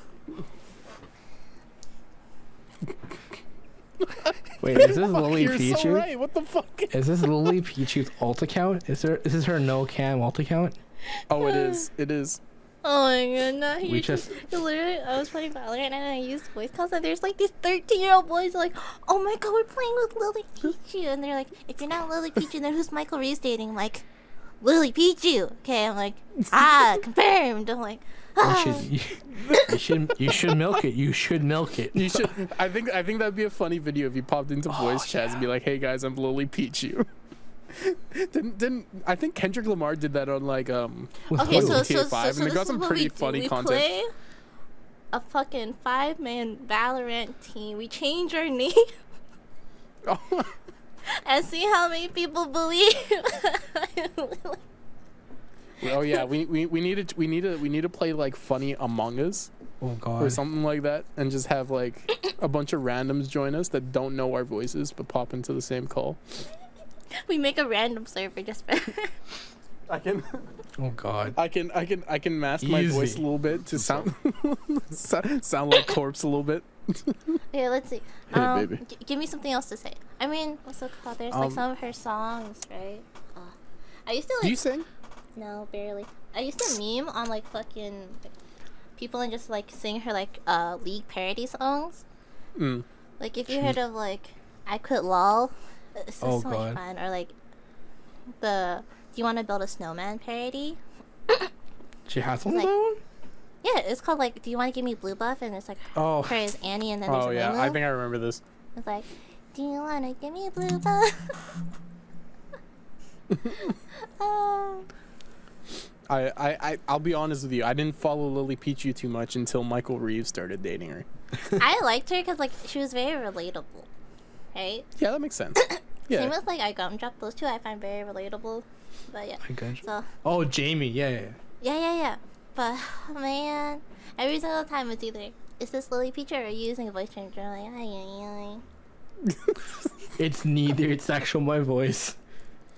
Wait, is this Lily you're Pichu? so right. What the fuck? Is this Lily Pichu's alt account? Is there? Is this her no cam alt account? Oh, it is. It is. Oh my god, no, We you just- just literally I was playing Valorant and I used voice calls and there's like these 13 year old boys like, oh my god, we're playing with Lily Pichu and they're like, if you're not Lily Pichu, then who's Michael Reeves dating? I'm like, Lily Pichu. Okay, I'm like, ah, confirmed. I'm like, You ah. should. You, you should. You should milk it. You should milk it. You should. I think. I think that'd be a funny video if you popped into voice chats and be like, "Hey guys, I'm Lily Pichu." didn't didn't I think Kendrick Lamar did that on like um Okay, so Lily so, so, so, 5, and they got some what pretty we funny we content. play a fucking five man Valorant team. We change our name oh, and see how many people believe. oh yeah we, we we need to we need to we need to play like funny Among Us Oh or something like that and just have like a bunch of randoms join us that don't know our voices but pop into the same call. we make a random server just for. I can Oh god. I can I can I can mask my voice a little bit to sound sound sound like corpse a little bit. yeah, let's see. Hey, um, baby. g- give me something else to say. I mean, what's it called? There's like Um, some of her songs, right? Uh, I used to Do you sing? No, barely. I used to meme on like fucking people and just like sing her like uh league parody songs. Mm. Like if you heard of like I quit lol, just Oh, so God. much fun. Or like the Do you want to build a snowman parody? She has one Like- one? Yeah, it's called like Do you want to give me blue buff? And it's like Oh. her is Annie and then there's Oh yeah, Lulu. I think I remember this. It's like, do you wanna give me blue buff? oh, I, I, I, I'll be honest with you. I didn't follow Lily Pichu too much until Michael Reeves started dating her. I liked her because like she was very relatable, right? Yeah, that makes sense. Same with like I gumdrop those two. I find very relatable. But yeah, gosh. so Oh, Jamie. Yeah, yeah. yeah. yeah, yeah, yeah. But man, every single time it's either is this Lily Pichu or are you using a voice changer? I'm like, ay, ay, ay. It's neither. It's actual my voice.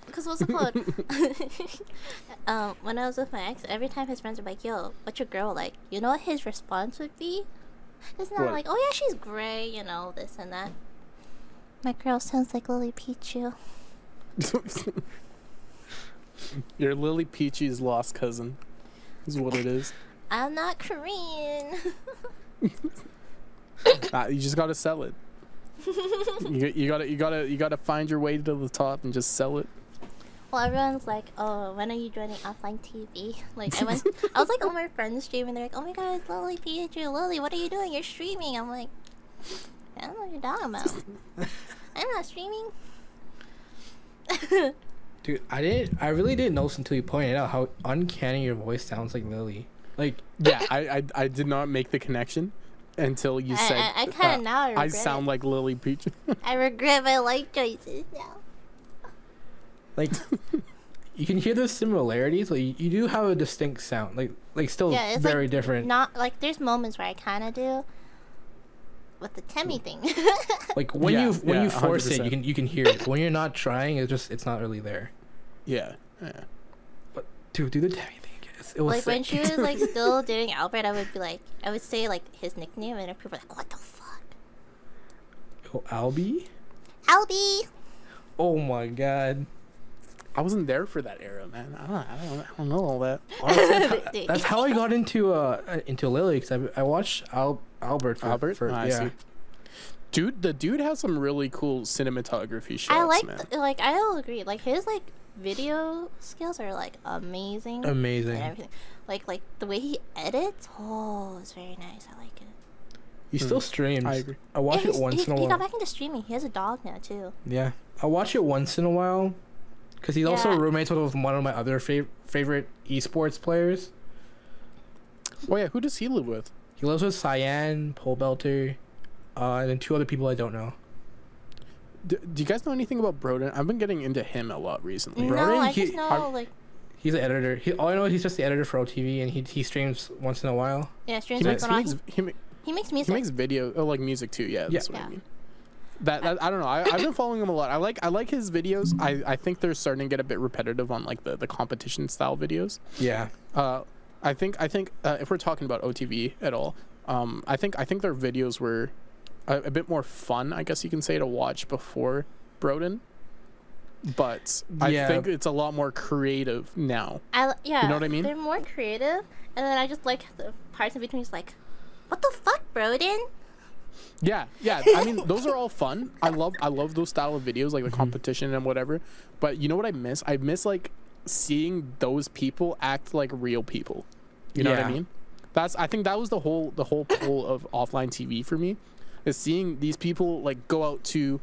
Because what's it called? um, when I was with my ex, every time his friends were like, "Yo, what's your girl like?" You know what his response would be? It's not What? like, "Oh yeah, she's gray," you know, this and that. My girl sounds like Lily Pichu. You're Lily Pichu's lost cousin. Is what it is. I'm not Korean. Ah, you just gotta sell it. You, you gotta you gotta you gotta find your way to the top and just sell it. well, everyone's like, "Oh, when are you joining offline TV?" Like, I went, I was like, all my friends streaming. They're like, "Oh my god, it's Lily Pichu. Lily, what are you doing? You're streaming." I'm like, I don't know what you're talking about. I'm not streaming. Dude, I didn't. I really didn't notice until you pointed out how uncanny your voice sounds like Lily. Like, Yeah, I I, I did not make the connection until you I- said I- I kinda uh, now I I sound it. like Lily Pichu. I regret my life choices now. like you can hear the similarities. Like, you, you do have a distinct sound. Like, like still Yeah, it's very like different. Not like there's moments where I kind of do, with the Temmie thing. Like when Yeah, you when yeah, you force it, 100%. you can you can hear it. When you're not trying, it's just it's not really there. Yeah. yeah. But dude, do the Temmie thing. It's- It was like when she was like still doing Albert, I would be like, I would say like his nickname, and people were like, "What the fuck, oh, Albie. Albie?" Oh my god. I wasn't there for that era, man. I don't, I don't, I don't know all that. Honestly, that's how I got into uh uh, into Lily because I, I watched Al- Albert for, Albert? for I yeah. Dude, the dude has some really cool cinematography shots, I like, man. like, I will agree. Like his like video skills are like amazing. Amazing. and amazing. everything. Like, like the way he edits, oh, it's very nice. I like it. He still streams. I agree. I watch Yeah, it once he, in a while. he got back into streaming. He has a dog now too. Yeah, I watch it once in a while because he's also Yeah. roommates with one of my other fav- favorite esports players. Oh yeah, who does he live with? He lives with Cyan, Pobelter, uh, and then two other people I don't know. D- do you guys know anything about Brodin? I've been getting into him a lot recently. Bro, no, I he- just know I'm- like He's an editor. He, all I know is he's just the editor for OTV, and he he streams once in a while. yeah, He streams makes, once he in a while. makes, he, ma- He makes music. he makes video, oh, like music too. Yeah, that's Yeah. what I mean. That, that I don't know. I, I've been following him a lot. I like I like his videos. I, I think they're starting to get a bit repetitive on like the, the competition style videos. Yeah, Uh, I think I think uh, if we're talking about OTV at all, um, I think I think their videos were a, a bit more fun. I guess you can say to watch before Brodin, but I think it's a lot more creative now. I yeah, you know what I mean? They're more creative, and then I just like the parts in between. He's like, "What the fuck, Brodin?" Yeah, yeah. I mean, those are all fun. I love I love those style of videos, like the mm-hmm. competition and whatever. But you know what I miss? I miss like seeing those people act like real people. You know what I mean? That's I think that was the whole the whole pull of offline TV for me, is seeing these people like go out to,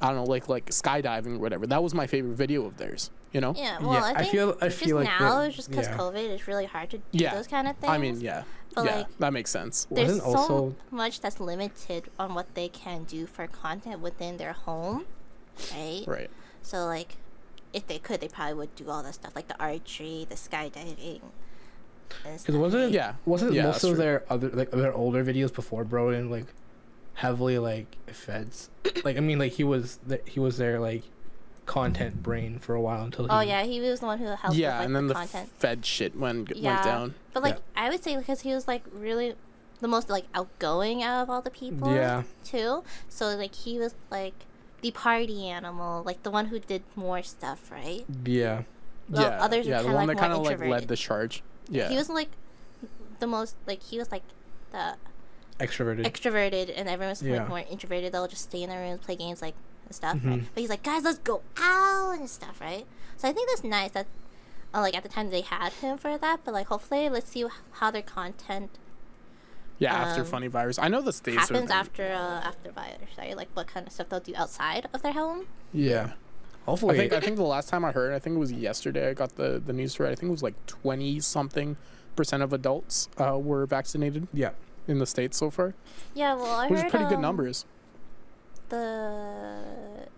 I don't know, like like skydiving or whatever. That was my favorite video of theirs. You know? Yeah. Well, Yeah, I I feel- I just feel like now, the- it's just because yeah. COVID, it's really hard to do Yeah. those kind of things. I mean, yeah, But, yeah, like, that makes sense. there's Wasn't so also- much that's limited on what they can do for content within their home, right? Right. So like, if they could, they probably would do all that stuff, like the archery, the skydiving, because wasn't Yeah. wasn't Yeah, most of true. their other like their older videos before Brodin like heavily like feds. like I mean, like he was the, he was their like content brain for a while until he. Oh yeah, he was the one who helped Yeah, with like, and then the, the content. Fed shit went yeah, went down. but like Yeah. I would say because he was like really the most like outgoing out of all the people. Yeah. Too. So like he was like the party animal, like the one who did more stuff, right? Yeah. Well, yeah, others yeah, the one like, that kind of like led the charge. Yeah, He wasn't like the most like he was like the Extroverted. extroverted and everyone's Yeah. like more introverted. They'll just stay in their rooms, play games like and stuff. Mm-hmm. Right? But he's like, guys, let's go out and stuff, right? So I think that's nice that uh, like at the time they had him for that. But like hopefully, let's see how their content yeah. After um, funny virus, I know the states are happens after uh, after virus, right? Like what kind of stuff they'll do outside of their home. yeah. Hopefully, I Hopefully. think I think the last time I heard, I think it was yesterday. I got the the news for it. I think it was like twenty something percent of adults uh, were vaccinated yeah. in the states so far, Yeah, well, I which heard is pretty good um, numbers. The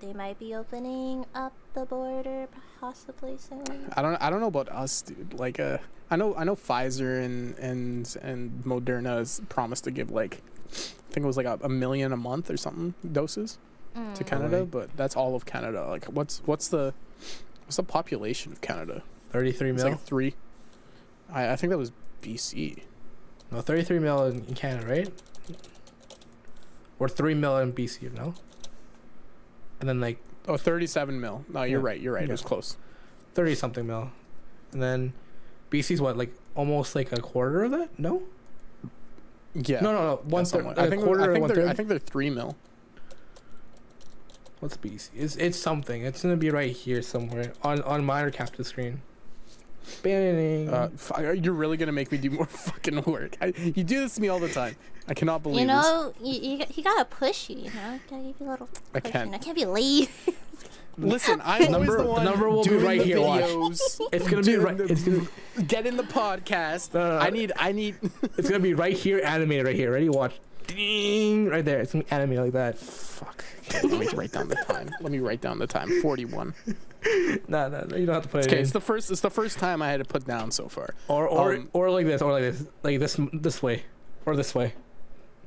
they might be opening up the border possibly soon. I don't I don't know about us, dude. Like uh, I know I know Pfizer and and and Moderna has promised to give like I think it was like a, a million a month or something doses Mm. to Canada, Right. but that's all of Canada. Like what's what's the what's the population of Canada? Thirty-three mil. like three. I I think that was BC. no, thirty-three mil in, in Canada, right? Or three mil in BC, no? And then like Oh, 37 mil. No, you're Yeah. right. You're right. It was close. thirty something mil, and then BC's what like almost like a quarter of that? No. Yeah. No, no, no. Yeah, One third. A I think quarter I think they're I think they're three mil. What's BC? It's it's something. It's gonna be right here somewhere on on monitor capture screen. Bang. Uh, you're really gonna make me do more fucking work. I, you do this to me all the time. I cannot believe You know, you, you, you gotta push you. You know, gotta give you a little. I can't. You know, can't be lazy. Listen, I'm Number- the the one number will be right the here, watch. it's gonna be right. the- It's gonna be, get in the podcast. No, no, no. I need. I need. it's gonna be right here, animated right here. Ready? Watch. Ding! Right there. It's gonna be animated like that. Fuck. Okay, let me write down the time. Let me write down the time. 41. No, no, no, you don't have to put it Okay, in. it's the first. It's the first time I had to put down so far. Or or um, or like this, or like this, like this this way, or this way.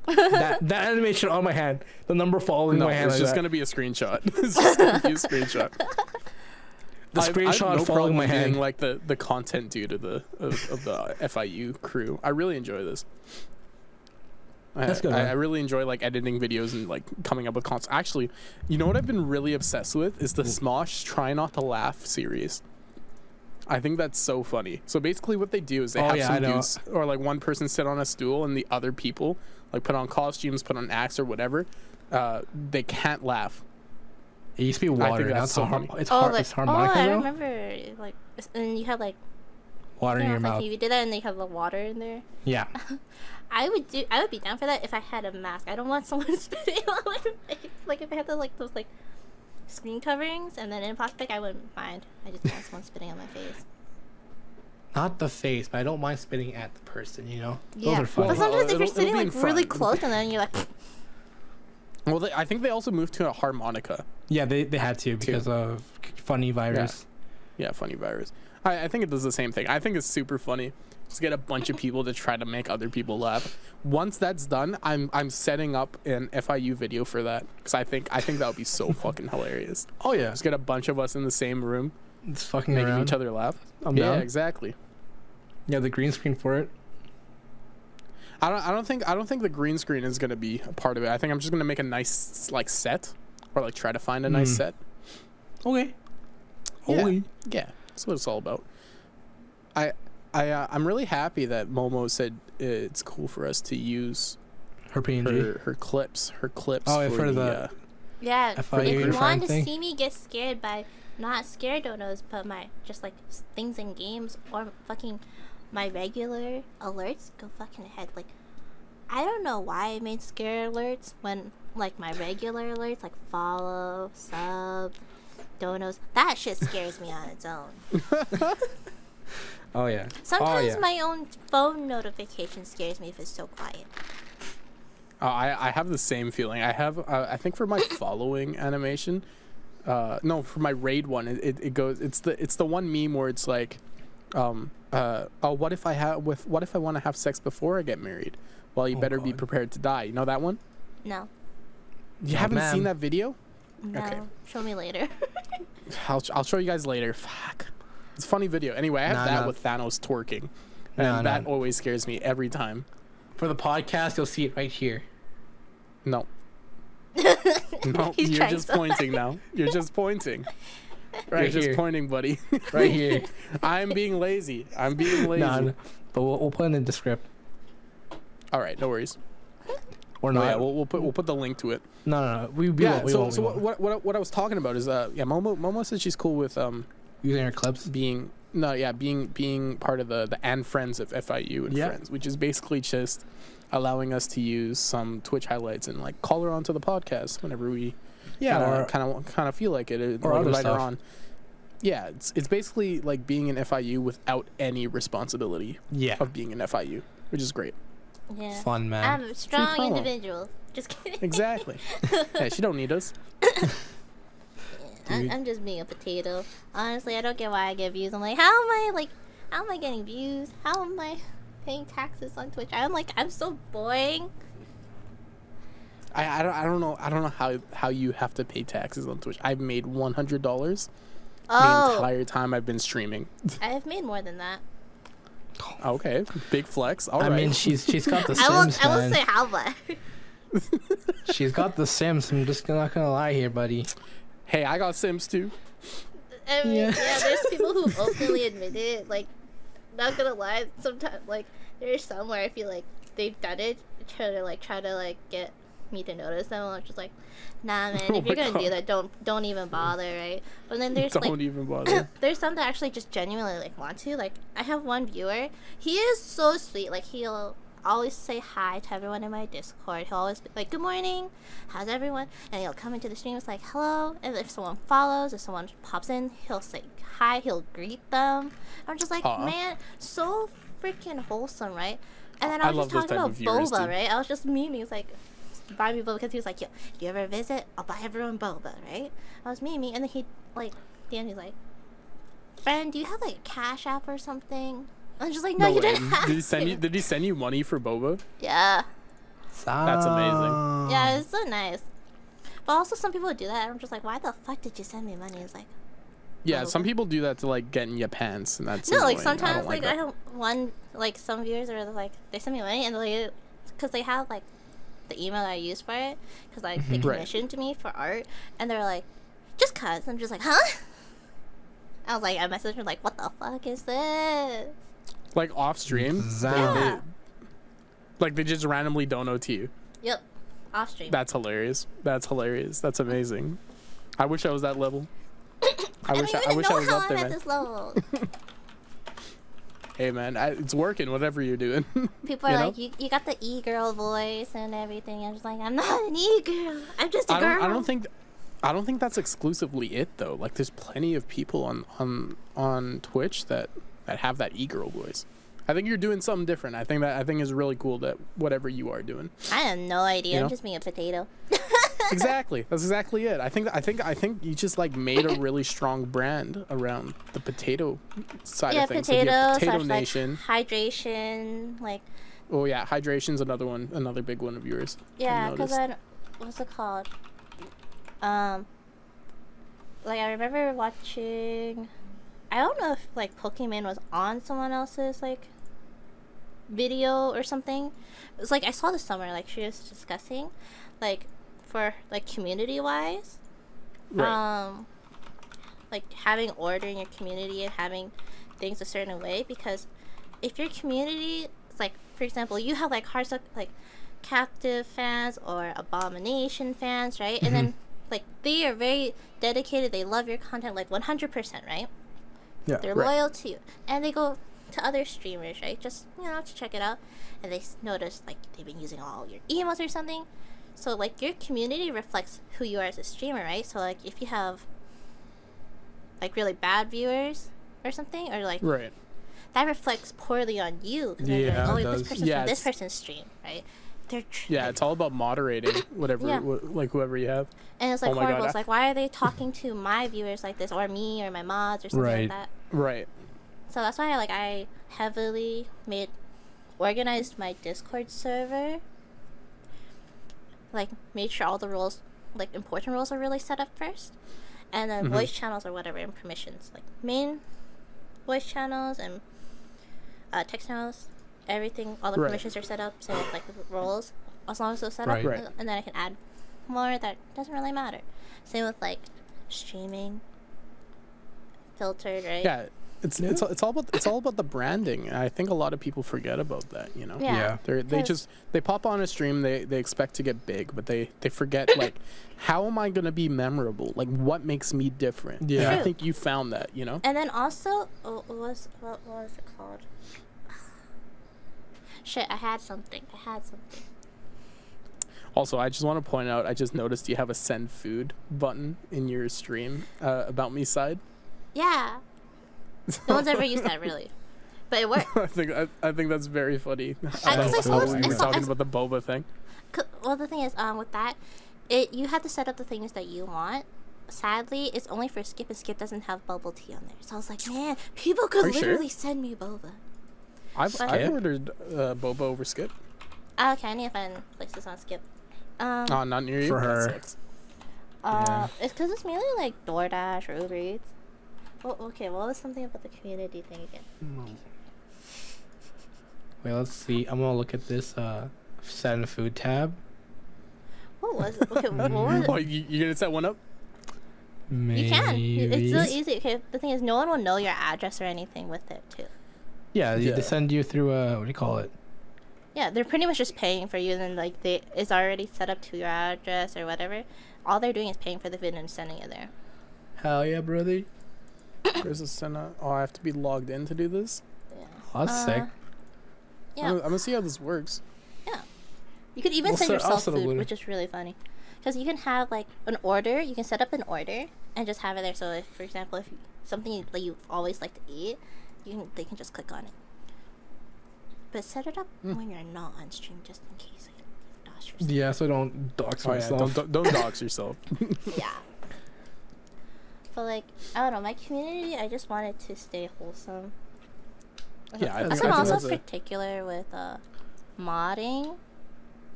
that that animation on my hand, the number falling No, my hand. it's like just that. gonna be a screenshot. it's just gonna be a screenshot. the I've- screenshot no following problem my hand. like the the content dude of the of, of the FIU crew. I really enjoy this. I, That's good, I, man. I really enjoy like editing videos and like coming up with content. Actually, you know what I've been really obsessed with is the Smosh Try Not to Laugh series. I think that's so funny. So basically, what they do is they Oh, have yeah, some I dudes or like one person sit on a stool and the other people like put on costumes, put on acts or whatever. Uh, they can't laugh. It used to be water. Now that's it's, so a har- funny. it's, Oh, har- like, it's oh, I though. remember like, and you had like, Water in you your like mouth. you did that, and they have the water in there. Yeah. I would do. I would be down for that if I had a mask. I don't want someone spitting on my face. Like if I had the like those like screen coverings and then in plastic, I wouldn't mind. I just don't want someone spitting on my face. Not the face, but I don't mind spitting at the person. You know, those yeah, are fun. but Well, sometimes if you're it'll sitting be in like really close and then you're like, Well, they, I think they also moved to a harmonica. yeah, they, they had to because of funny virus. Yeah, funny virus. I, I think it does the same thing. I think it's super funny. Just get a bunch of people to try to make other people laugh. Once that's done, I'm I'm setting up an FIU video for that because I think I think that would be so fucking hilarious. Oh yeah, Just get a bunch of us in the same room it's fucking making around. each other laugh. I'm yeah, down. exactly. Yeah, the green screen for it. I don't I don't think I don't think the green screen is gonna be a part of it. I think I'm just gonna make a nice like set or like try to find a nice Mm. set. Okay. Yeah. Okay. Yeah, that's what it's all about. I I uh, I'm really happy that Momo said it's cool for us to use Her PNG. her her clips her clips Oh, yeah, for, for the, the- uh, yeah. FIU if you want to thing? see me get scared by not scared donos, but my just like things in games or fucking my regular alerts, go fucking ahead. Like, I don't know why I made scare alerts when like my regular alerts, like follow, sub, donos, that shit scares me on its own. Oh yeah. Sometimes yeah. my own phone notification scares me if it's so quiet. uh, I I have the same feeling. I have uh, I think for my following animation, uh no for my raid one it, it, it goes it's the it's the one meme where it's like, um uh oh what if I have with what if I want to have sex before I get married? Well, you Oh, better be prepared to die. You know that one? No, You Oh, haven't man. seen that video? no. Okay. Show me later. I'll I'll show you guys later. Fuck. It's a funny video. Anyway, I have Nah, that nah. with Thanos twerking. And Nah, that nah. always scares me every time. For the podcast, you'll see it right here. No. No, He's you're just so pointing now. You're just pointing. Right you're here. just pointing, buddy. Right here. I'm being lazy. I'm being lazy. nah, no, but we'll, we'll put it in the script. All right, no worries. Or No, not. yeah, we'll, we'll put we'll put the link to it. no, no, no. We, we yeah. won't. We so won't, so we what, won't. what what what I was talking about is uh yeah Momo Momo said she's cool with um Using our clubs being no yeah being being part of the the and friends of FIU and Yeah. friends, which is basically just allowing us to use some Twitch highlights and like call her onto the podcast whenever we Yeah. kind of kind of feel like it or like other invite her stuff. on. Yeah, it's it's basically like being an FIU without any responsibility yeah. of being an FIU, which is great. yeah. Fun man. I'm a strong individual. Just kidding. Exactly. yeah, she don't need us. I'm, I'm just being a potato. Honestly, I don't get why I get views. I'm like, how am I like, how am I getting views? How am I paying taxes on Twitch? I'm like, I'm so boring. I, I don't I don't know I don't know how how you have to pay taxes on Twitch. I've made one hundred dollars the Oh, entire time I've been streaming. I have made more than that. Okay, big flex. All I right. mean, she's she's got the Sims. I will. Sims, I will man. say how much. She's got the Sims. I'm just not gonna lie here, buddy. Hey, I got Sims too. I mean, Yeah. yeah. there's people who openly admit it. Like, not gonna lie, sometimes like there's some where I feel like they've done it, try to like try to like get me to notice them. I'm just like, nah, man. Oh if you're gonna do that, don't don't even bother, right? But then there's Don't like even bother. there's some that actually just genuinely like want to. Like I have one viewer. He is so sweet. Like he'll always say hi to everyone in my Discord. He'll always be like, "Good morning, how's everyone?" And he'll come into the stream. It's like, "Hello." And if someone follows, if someone pops in, he'll say hi. He'll greet them. I'm just like, man, so freaking wholesome, right? And then I I was love just talking about viewers, boba, too. right? I was just memeing. It's like, buy me boba because he was like, yo, if you ever visit? I'll buy everyone boba, right? I was memeing, and then he like, then he's like, friend, do you have like a cash app or something? I was just like, no, No you way. didn't have Did he send to." you? Did he send you money for boba? Yeah. That's amazing. Yeah, it's so nice. But also, some people do that. and I'm just like, why the fuck did you send me money? It's like, Yeah, Oh. some people do that to like get in your pants, and that's no, like annoying. I sometimes, don't like, like I have one, like, some viewers are like, they send me money and they, because they have, like, the email that I use for it, because, like, they Mm-hmm. Right. commissioned me for art, and they're like, just cuz. I'm just like, huh? I was like, I messaged her, like, what the fuck is this? Like off stream. they- they- Yeah. like they just randomly dono to you. Yep. Off stream. That's hilarious. That's hilarious. That's amazing. I wish I was that level. I I wish I, I wish I was up I'm there, at man. this level. Hey, man, I, it's working. Whatever you're doing. People are You know? like, you, you got the e girl voice and everything. I'm just like, I'm not an e girl. I'm just a I don't. girl. I don't think. I don't think that's exclusively it though. Like, there's plenty of people on on on Twitch that that have that e girl voice. I think you're doing something different. I think that I think is really cool that whatever you are doing. I have no idea. You I'm just being a potato. exactly. That's exactly it. I think I think I think you just like made a really strong brand around the potato side yeah, of things. Potato, have potato slash, nation. like hydration, like Oh yeah, hydration's another one, another big one of yours. Yeah, because. I what's it called? Um, like I remember watching. I don't know if like Pokemon was on someone else's like video or something. It was like I saw this somewhere. Like she was discussing, like for like community wise, Right. um like having order in your community and having things a certain way because if your community it's like for example you have like hard like captive fans or abomination fans right and then like they are very dedicated they love your content like 100% right Yeah. they're Right. loyal to you and they go to other streamers right just you know to check it out and they notice like they've been using all your emotes or something so like your community reflects who you are as a streamer right so like if you have like really bad viewers or something or like right. that reflects poorly on you. Yeah, like, oh this person's Yeah, from this person's stream right they're Yeah, it's all about moderating whatever, Yeah. wh- like whoever you have. and it's like oh horrible it's like why are they talking to my viewers like this or me or my mods or something Right. like that Right. So that's why like I heavily made organized my Discord server. Like made sure all the roles like important roles are really set up first. And then Mhm. voice channels or whatever and permissions. Like main voice channels and uh, text channels, everything all the Right. permissions are set up, same with like the roles. As long as they're set Right. up Right. Uh, and then I can add more that doesn't really matter. Same with like streaming filtered, right? Yeah. It's, it's it's all about it's all about the branding. I think a lot of people forget about that. You know. Yeah. Yeah. They're, they 'Cause- just they pop on a stream. They they expect to get big, but they they forget like how am I gonna be memorable? Like what makes me different? And Yeah. I think you found that. You know. And then also, oh, what was what was it called? Shit, I had something. I had something. Also, I just want to point out. I just noticed you have a send food button in your stream uh, about me side. Yeah, no one's ever used that really, but it worked. I think I, I think that's very funny. I- I we I were talking about the boba thing. Well, the thing is, um, with that, it you have to set up the things that you want. Sadly, it's only for Skip, and Skip doesn't have bubble tea on there. So I was like, man, people could you sure? literally send me boba. I've, I've ordered uh, boba over Skip. Okay, I need to find places on Skip. Um, Oh, not near you. For her. sucks. Uh, Yeah. it's because it's mainly like DoorDash or Uber Eats. Well, okay, what was something about the community thing again? Wait, let's see. I'm gonna look at this uh send food tab. What was it? Okay, what was Oh, it? you, you gonna set one up? Maybe. You can. It's so easy. Okay, the thing is, no one will know your address or anything with it too. Yeah, they- Yeah. they send you through uh what do you call it? Yeah, they're pretty much just paying for you, and then like they it's already set up to your address or whatever. All they're doing is paying for the food and sending it there. Hell yeah, brother. Chris is send Oh, I have to be logged in to do this. Yeah. Oh, that's sick. Uh, Yeah. I'm, gonna- I'm gonna see how this works. Yeah, you could even We'll send set- I'll yourself set a food, little- which is really funny. Because you can have like an order, you can set up an order and just have it there. So, if, for example, if something that you always like to eat, you can they can just click on it. But set it up Hmm. when you're not on stream, just in case. Like, dox yourself. Yeah, so don't dox Oh, yeah, myself. don't, don't, don't dox yourself. yeah. But like, I don't know, my community, I just wanted to stay wholesome. Yeah, I I'm think- I think also that's a- particular with uh, modding.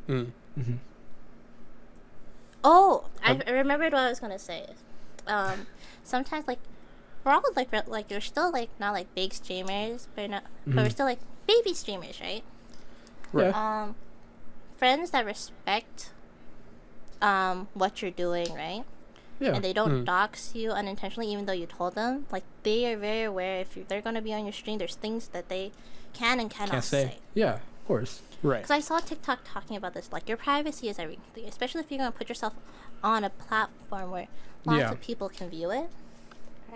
Mm. Mm-hmm. Oh, I, I remembered what I was gonna say. Um, sometimes like we're all like re- like we're still like not like big streamers, but not, but we're Mhm. still like baby streamers, right? Right. Yeah. Um, friends that respect um what you're doing, right? Yeah. And they don't Mm. dox you unintentionally, even though you told them. Like they are very aware if you, they're gonna be on your stream. There's things that they can and cannot Can't say. say. Yeah, of course. Right. Because I saw TikTok talking about this. Like, your privacy is everything, especially if you're going to put yourself on a platform where lots Yeah. of people can view it.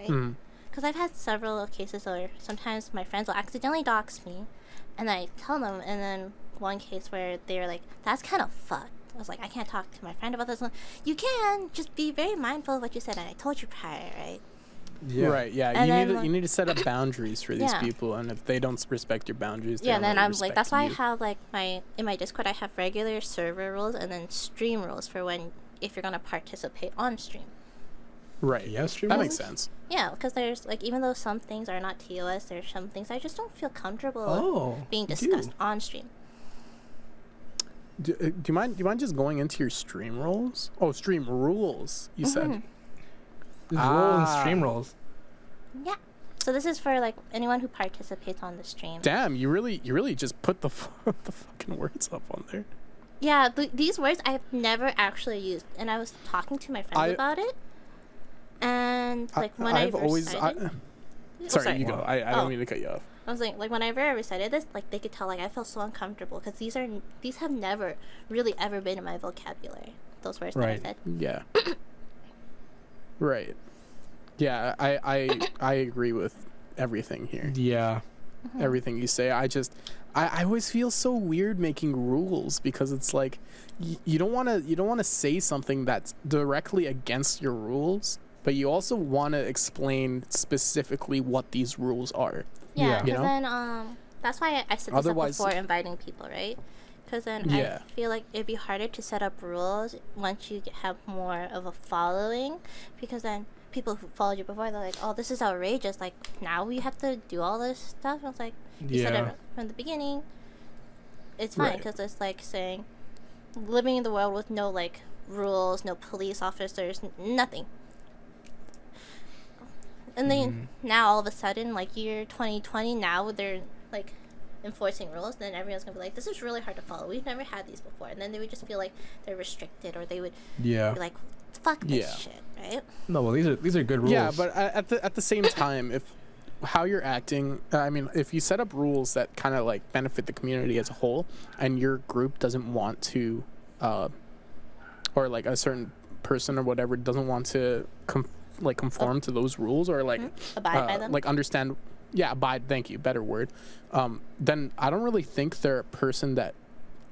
Right? Mm. Because I've had several cases where sometimes my friends will accidentally dox me, and I tell them, and then one case where they're like, that's kind of fucked. I was like, I can't talk to my friend about this. One. You can, just be very mindful of what you said, and I told you prior, right? Yeah. Right. Yeah. And you then, need to, like- you need to set up boundaries for these Yeah. people, and if they don't respect your boundaries, yeah, and then I'm like, that's why I have like my in my Discord I have regular server rules and then stream rules for when if you're gonna participate on stream. Right. Yeah, stream that makes sense. Yeah, because there's like even though some things are not TOS, there's some things I just don't feel comfortable Oh. being you do. discussed on stream. Do, uh, do you mind? Do you mind just going into your stream roles? Oh, stream rules. You said. Mhm. There's roll and Ah. stream rolls. Yeah. So this is for like anyone who participates on the stream. Damn, you really, you really just put the f- the fucking words up on there. Yeah, th- these words I've never actually used, and I was talking to my friends I- about it, and like when I've I always. I, recited, sorry, Oh, sorry. you go. I, I Oh. don't mean to cut you off. I was like, like whenever I recited this, like they could tell, like I felt so uncomfortable because these are these have never really ever been in my vocabulary. Those words Right. that I said. Yeah. right. Yeah, I, I I agree with everything here. Yeah. Mm-hmm. Everything you say. I just I, I always feel so weird making rules because it's like y- you don't want to you don't want to say something that's directly against your rules, but you also want to explain specifically what these rules are. Yeah, Yeah. because You know? then um, that's why I, I said this Otherwise- up before inviting people, right? Because then Yeah. I feel like it'd be harder to set up rules once you have more of a following, because then people who followed you before they're like, "Oh, this is outrageous! Like now we have to do all this stuff." I was like, "You said it from the beginning. It's fine Right. because it's like saying living in the world with no like rules, no police officers, n- nothing." And then now all of a sudden, like year 2020, now they're like enforcing rules. Then everyone's gonna be like, "This is really hard to follow. We've never had these before." And then they would just feel like they're restricted, or they would Yeah. be like, "Fuck this Yeah. shit," right? No, well, these are these are good rules. Yeah, but at the at the same time, if how you're acting, uh, I mean, if you set up rules that kind of like benefit the community as a whole, and your group doesn't want to, uh, or like a certain person or whatever doesn't want to com- like conform to those rules or like Abide by uh, them. like understand, yeah, abide. Thank you, better word. Um, then I don't really think they're a person that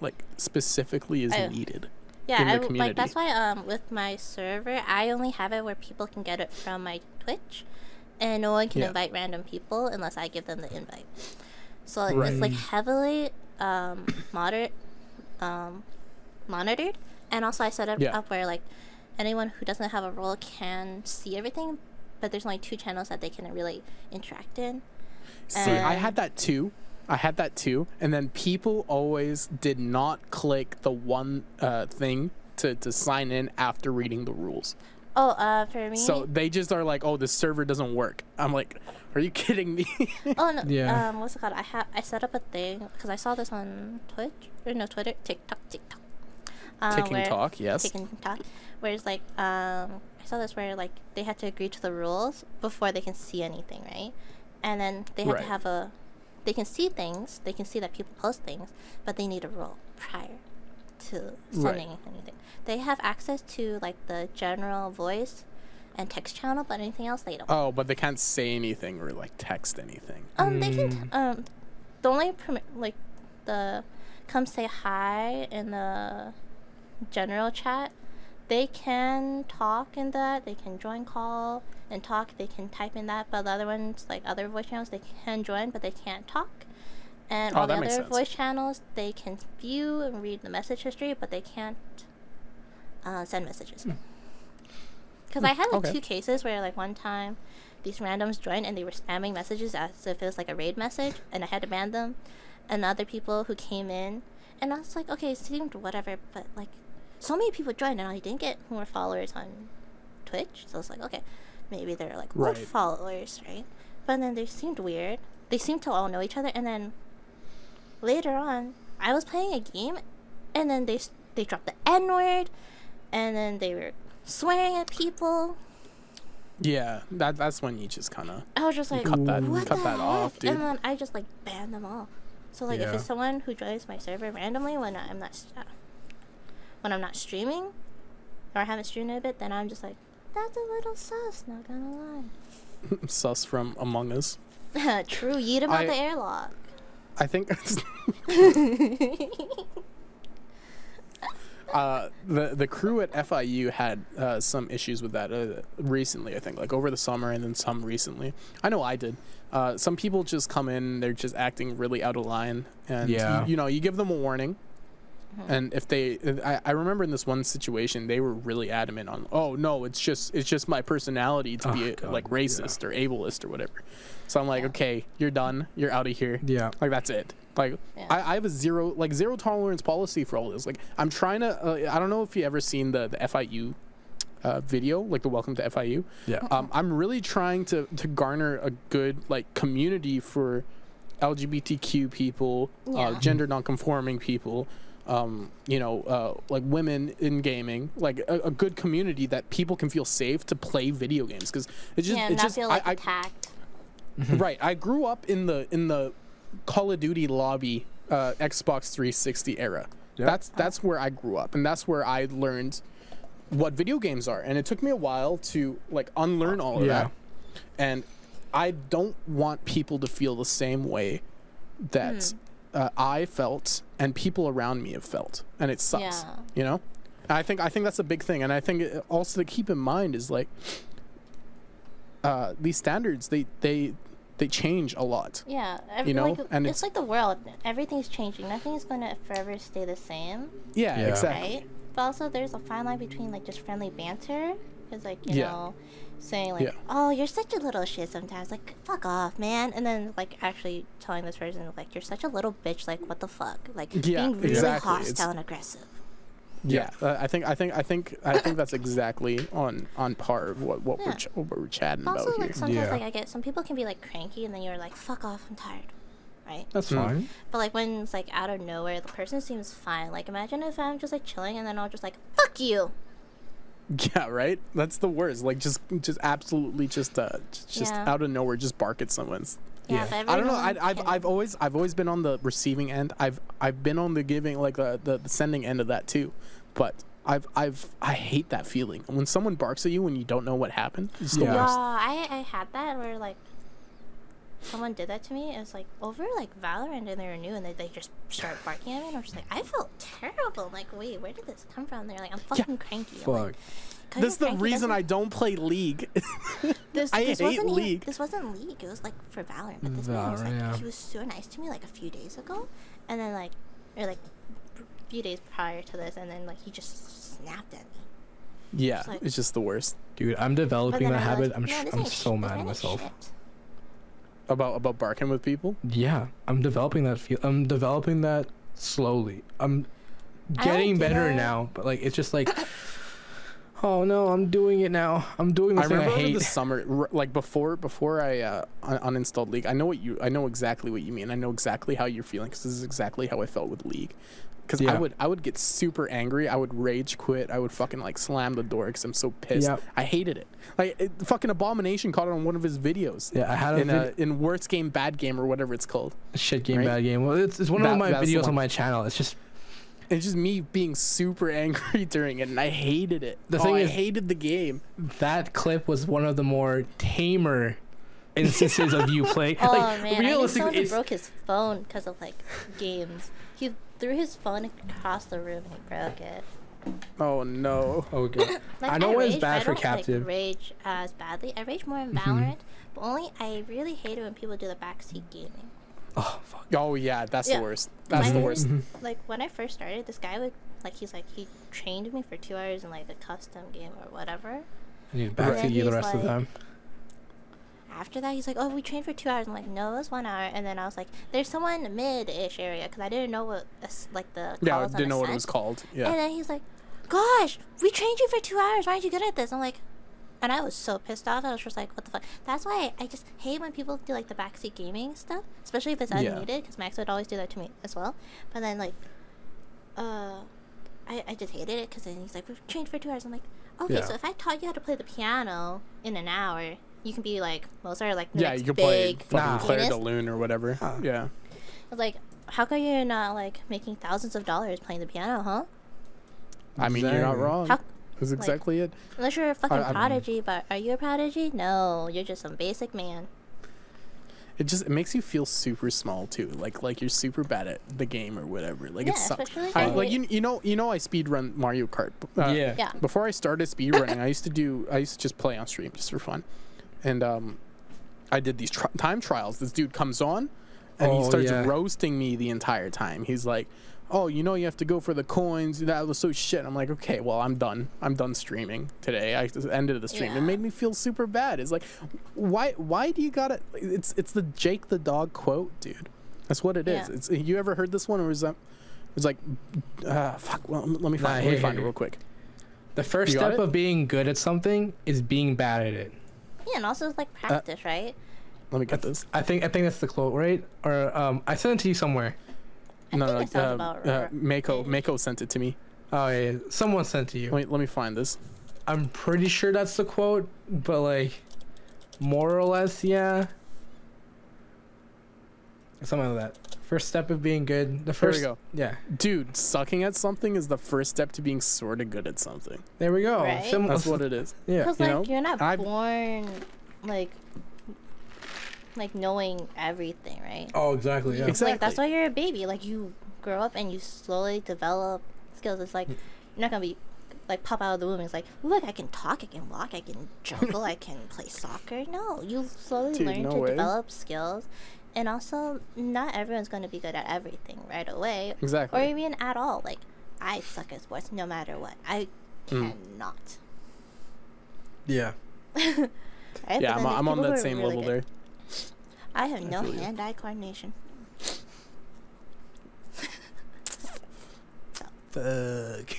like specifically is I- needed. Yeah, in the I w- like that's why um with my server I only have it where people can get it from my Twitch, and no one can Yeah. invite random people unless I give them the invite. So like, Right. it's like heavily um moderate um monitored, and also I set it Yeah. up where like anyone who doesn't have a role can see everything, but there's only two channels that they can really interact in. See, I had that too. I had that too, and then people always did not click the one uh, thing to, to sign in after reading the rules. Oh, uh, for me. So they just are like, "Oh, the server doesn't work." I'm like, "Are you kidding me?" Oh no. Yeah. Um, what's it called? I have I set up a thing because I saw this on Twitch or no Twitter, TikTok, TikTok. Uh, Ticking where- talk, yes. Ticking talk. Where it's like um, I saw this where like they had to agree to the rules before they can see anything, right? And then they had Right. to have a. They can see things. They can see that people post things, but they need a rule prior to sending anything. They have access to like the general voice and text channel, but anything else they don't. oh, but they can't say anything or like text anything. Um, they can. T- Mm. um, the only permit like the come say hi in the general chat. They can talk in that. They can join call and talk. They can type in that. But the other ones, like other voice channels, they can join, but they can't talk. And Oh, all the other sense. voice channels, they can view and read the message history, but they can't uh, send messages. Because I had like Hmm. okay. two cases where like one time these randoms joined and they were spamming messages as if it was like a raid message, and I had to ban them. and other people who came in, and I was like, okay, it seemed whatever, but like, so many people joined, and I didn't get more followers on Twitch, so I was like, okay, maybe they're like old Right. followers, right? But then they seemed weird. They seemed to all know each other, and then later on, I was playing a game, and then they they dropped the N word, and then they were swearing at people. Yeah, that that's when you just kind of I was just like, cut that- what cut the that off, dude. And then I just like banned them all. So like, if it's someone who joins my server randomly when I'm not when I'm not streaming or I haven't streamed in a bit, then I'm just like, that's a little sus. Not gonna lie. sus from Among Us. True, yeet about I- the airlock. I think uh, the the crew at FIU had uh, some issues with that uh, recently. I think like over the summer and then some recently. I know I did. Uh, some people just come in, they're just acting really out of line, and Yeah. you, you know you give them a warning. And if they, I, I remember in this one situation, they were really adamant on, oh no, it's just it's just my personality to Oh, be God, like racist or ableist or whatever. So I'm like, Yeah. okay, you're done, you're out of here. Yeah. Like that's it. Like Yeah. I, I have a zero like zero tolerance policy for all this. Like I'm trying to. Uh, I don't know if you ever seen the the FIU uh, video, like the Welcome to FIU. Yeah. Um, I'm really trying to to garner a good like community for LGBTQ people, uh, Yeah. gender nonconforming people. Um, you know, uh, like women in gaming, like a, a good community that people can feel safe to play video games. Because it's just, yeah, it's not just, feel like I, I, right. I grew up in the in the call of duty lobby uh, xbox 360 era. Yep. that's that's where i grew up and that's where i learned what video games are. And it took me a while to like unlearn all of Yeah. that. And i don't want people to feel the same way that uh, i felt and people around me have felt and it sucks Yeah. you know And i think i think that's a big thing and i think also to keep in mind is like uh, these standards they they they change a lot Yeah, ev- You know, like, and it's, it's- like the world. Everything's changing. Nothing is gonna forever stay the same, yeah, Yeah. exactly right? But also, there's a fine line between like just friendly banter, because like you Yeah. know, saying like, Yeah. "Oh, you're such a little shit." Sometimes, like, "Fuck off, man," and then like actually telling this person like, "You're such a little bitch." Like, what the fuck? Like Yeah, being really exactly. It's- hostile and aggressive. yeah uh, i think i think i think i think that's exactly on on par of what what we're Yeah. ch- what we're chatting Also, about like here sometimes Yeah. like I get some people can be like cranky, and then you're like, "Fuck off, I'm tired," right? That's Hmm. fine. But like when it's like out of nowhere, the person seems fine. Like imagine if I'm just like chilling and then I'll just like fuck you. yeah right that's the worst like just just absolutely just uh just Yeah. out of nowhere just bark at someone's Yeah, Yeah. I don't know. I, I've, I've always I've always been on the receiving end. I've I've been on the giving like uh, the the sending end of that too, but I've I've I hate that feeling when someone barks at you when you don't know what happened. It's the Yeah. Yeah, worst. I I had that where like someone did that to me. It was like over like Valorant and they were new and they, they just start barking at me and I was just like I felt terrible. I'm like wait, where did this come from? They're like I'm fucking cranky. I'm like, Fuck. This is the reason I don't play League. This, I this hate wasn't even- League. this wasn't League. It was like for Valorant. But this man was like Valorant, yeah. he was so nice to me like a few days ago, and then like or like a few days prior to this, and then like he just snapped at me. yeah, It's like- it's just the worst. Dude, I'm developing that habit. I'm no, sh- I'm so mad at myself. shit. About about barking with people. Yeah, I'm developing that feel. I'm developing that slowly. I'm getting like better it. now, but like it's just like, oh no, I'm doing it now. I'm doing the I thing I remember over hate. the summer, like before before I uh, un- uninstalled League. I know what you. I know exactly what you mean. I know exactly how you're feeling because this is exactly how I felt with League. Because I would I would get super angry. I would rage quit. I would fucking like slam the door because I'm so pissed. Yep. I hated it. Like it, fucking Abomination caught it on one of his videos. Yeah, I had a in uh, vid- in worst game, bad game, or whatever it's called. shit game, right? bad game. Well, it's, it's one That- of my videos on my channel. It's just It's just me being super angry during it, and I hated it. The Oh, thing I is- hated the game. that clip was one of the more tamer instances of you playing. Oh like man, I knew realistically, someone broke his phone because of like games. He threw his phone across the room and he broke it. Oh no. okay. Like, I know when it's rage, bad I for don't, captive. Like, rage as badly. I rage more in Mm-hmm. Valorant, but only I really hate it when people do the backseat gaming. Oh fuck. Oh yeah, that's Yeah. the worst. That's My- the worst. Like when I first started, this guy would like he's like he trained me for two hours in like a custom game or whatever. I need to backseat you the he's rest of the time. After that, he's like, "Oh, we trained for two hours." I'm like, "No, it was one hour." And then I was like, "There's someone mid-ish area," because I didn't know what like the Yeah, I didn't know what it was called. yeah And then he's like, "Gosh, we trained you for two hours. Why aren't you good at this?" I'm like, and I was so pissed off. I was just like, "What the fuck?" That's why I just hate when people do like the backseat gaming stuff, especially if it's unneeded. Because Max would always do that to me as well. But then like, uh, I I just hated it because then he's like, "We've trained for two hours." I'm like, "Okay, Yeah. so if I taught you how to play the piano in an hour, you can be like well, Mozart, like Yeah, you can play big fucking Nah. Clair de. Lune or whatever. Huh. Yeah. I was like, "How come you're not like making thousands of dollars playing the piano, huh?" I mean, you're not wrong. How- That's exactly it. Unless you're a fucking I mean- prodigy, but are you a prodigy? No, you're just some basic man. It just it makes you feel super small too. Like like you're super bad at the game or whatever. Like it's Yeah, some- especially I, if like you- you you know you know I speed run Mario Kart. Uh, yeah. Yeah. Before I started speed running, I used to do I used to just play on stream just for fun, and um, I did these tri- time trials. This dude comes on, and he Oh, starts yeah. roasting me the entire time. He's like, "Oh, you know you have to go for the coins. That was so shit." I'm like, "Okay, well I'm done. I'm done streaming today. I just ended the stream. It made me feel super bad. It's like, why why do you gotta? It's it's the Jake the dog quote, dude. That's what it is. Yeah. It's you ever heard this one or is that? It's like, uh, fuck. Well, let me find. Nah, let me here, find it real quick. The first You step it? of being good at something is being bad at it. Yeah, and also it's like Uh, practice, right? Let me get this. I think I think that's the quote, right? Or um, I sent it to you somewhere. I no, think no, it uh, about uh. Mako, Mako sent it to me. Oh yeah, yeah. someone sent it to you. Let me, let me find this. I'm pretty sure that's the quote, but like, more or less, yeah. Something like that. First step of being good. The Here we first. go. Yeah. Dude, sucking at something is the first step to being sort of good at something. There we go. Right? Sim- That's what it is. Yeah. Because you like know, you're not I've- born like like knowing everything, right? Oh, exactly. Yeah. Ex- Like that's why you're a baby. Like you grow up and you slowly develop skills. It's like you're not gonna be like pop out of the womb. It's like look, I can talk, I can walk, I can juggle, I can play soccer. No, you slowly Dude, learn no to way. develop skills, and also not everyone's gonna be good at everything right away, exactly or even at all. Like I suck at sports no matter what. I Mm. cannot. Yeah. Right? Yeah, I'm, I'm on that same really level good. there. I have no hand-eye coordination. Fuck.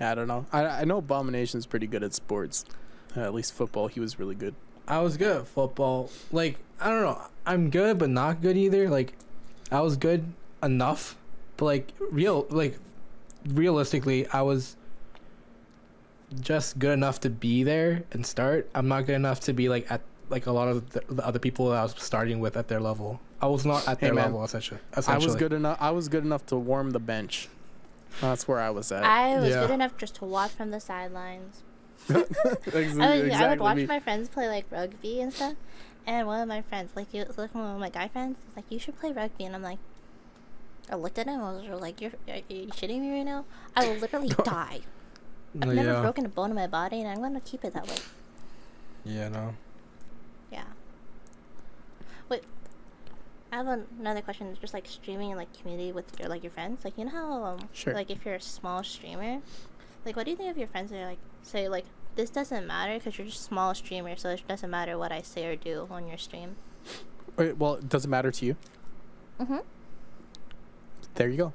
Yeah, I don't know. I, I know Abomination's pretty good at sports. Uh, at least football, he was really good. I was good at football. Like I don't know. I'm good, but not good either. Like I was good enough, but like real like realistically, I was just good enough to be there and start. I'm not good enough to be like at like a lot of the, the other people that I was starting with at their level. I was not at Hey, their man. level essentially. I was good enough. I was good enough to warm the bench. That's where I was at. I was Yeah. good enough just to watch from the sidelines. Ex- I, would, I would watch me. my friends play like rugby and stuff. And one of my friends, like, he was like one of my guy friends, was like, "You should play rugby." And I'm like, I looked at him. I was like, "You're, are you shitting me right now? I will literally die. I've never yeah. broken a bone in my body, and I'm gonna keep it that way." Yeah. No. Yeah. Wait. I have another question. Just like streaming in like community with your like your friends. Like you know how um Sure. like if you're a small streamer, like what do you think of your friends that are like say like this doesn't matter because you're just a small streamer, so it doesn't matter what I say or do on your stream. Wait, well, it doesn't matter to you. Mhm. There you go.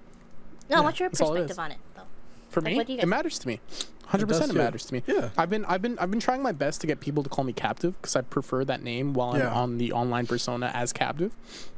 No, Yeah, what's your that's all it perspective on it though? For Like, me, what do you it matters to me. Hundred percent, it too. matters to me. Yeah. I've been, I've been, I've been trying my best to get people to call me captive because I prefer that name while Yeah. I'm on the online persona as captive,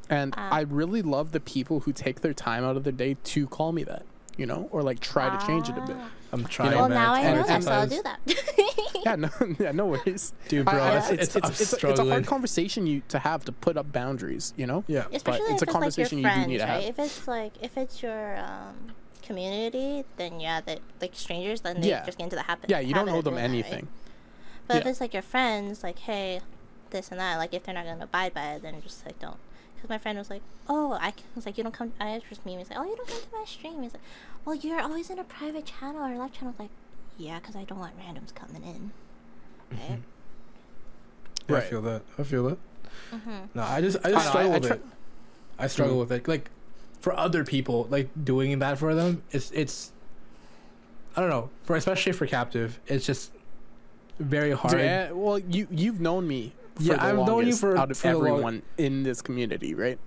and Ah. I really love the people who take their time out of their day to call me that. You know, or like try to change it a bit. I'm trying. know, Well, now I know that, so I'll do that. Yeah, no, yeah, no worries, Dude, bro, I- I- it's, it's, it's, it's, it's, a, it's a hard conversation you to have to put up boundaries. You know. Yeah. Especially it's if a it's like your conversation you do need to have. right? If it's like if it's your um, community, then yeah, that like strangers, then they Yeah. just get into the habit. Yeah, you don't habit know of them doing that, right? anything. But if it's like your friends, like hey, this and that, like if they're not gonna abide by it, then just like don't. Because my friend was like, oh, I can, was like, you don't come. I was just me. He's like, oh, you don't come to my stream. He's like, well, you're always in a private channel or live channel. Like, yeah, because I don't want randoms coming in. Right. Yeah, I feel that. I feel that. mm-hmm. No, I just I I just know, struggle I- I with try- it. I struggle Mm. with it. Like for other people, like doing that for them, it's it's I don't know. For especially for captive, it's just very hard. Yeah, well, you you've known me. For Yeah, the I've known you for- out of for long- everyone in this community, right?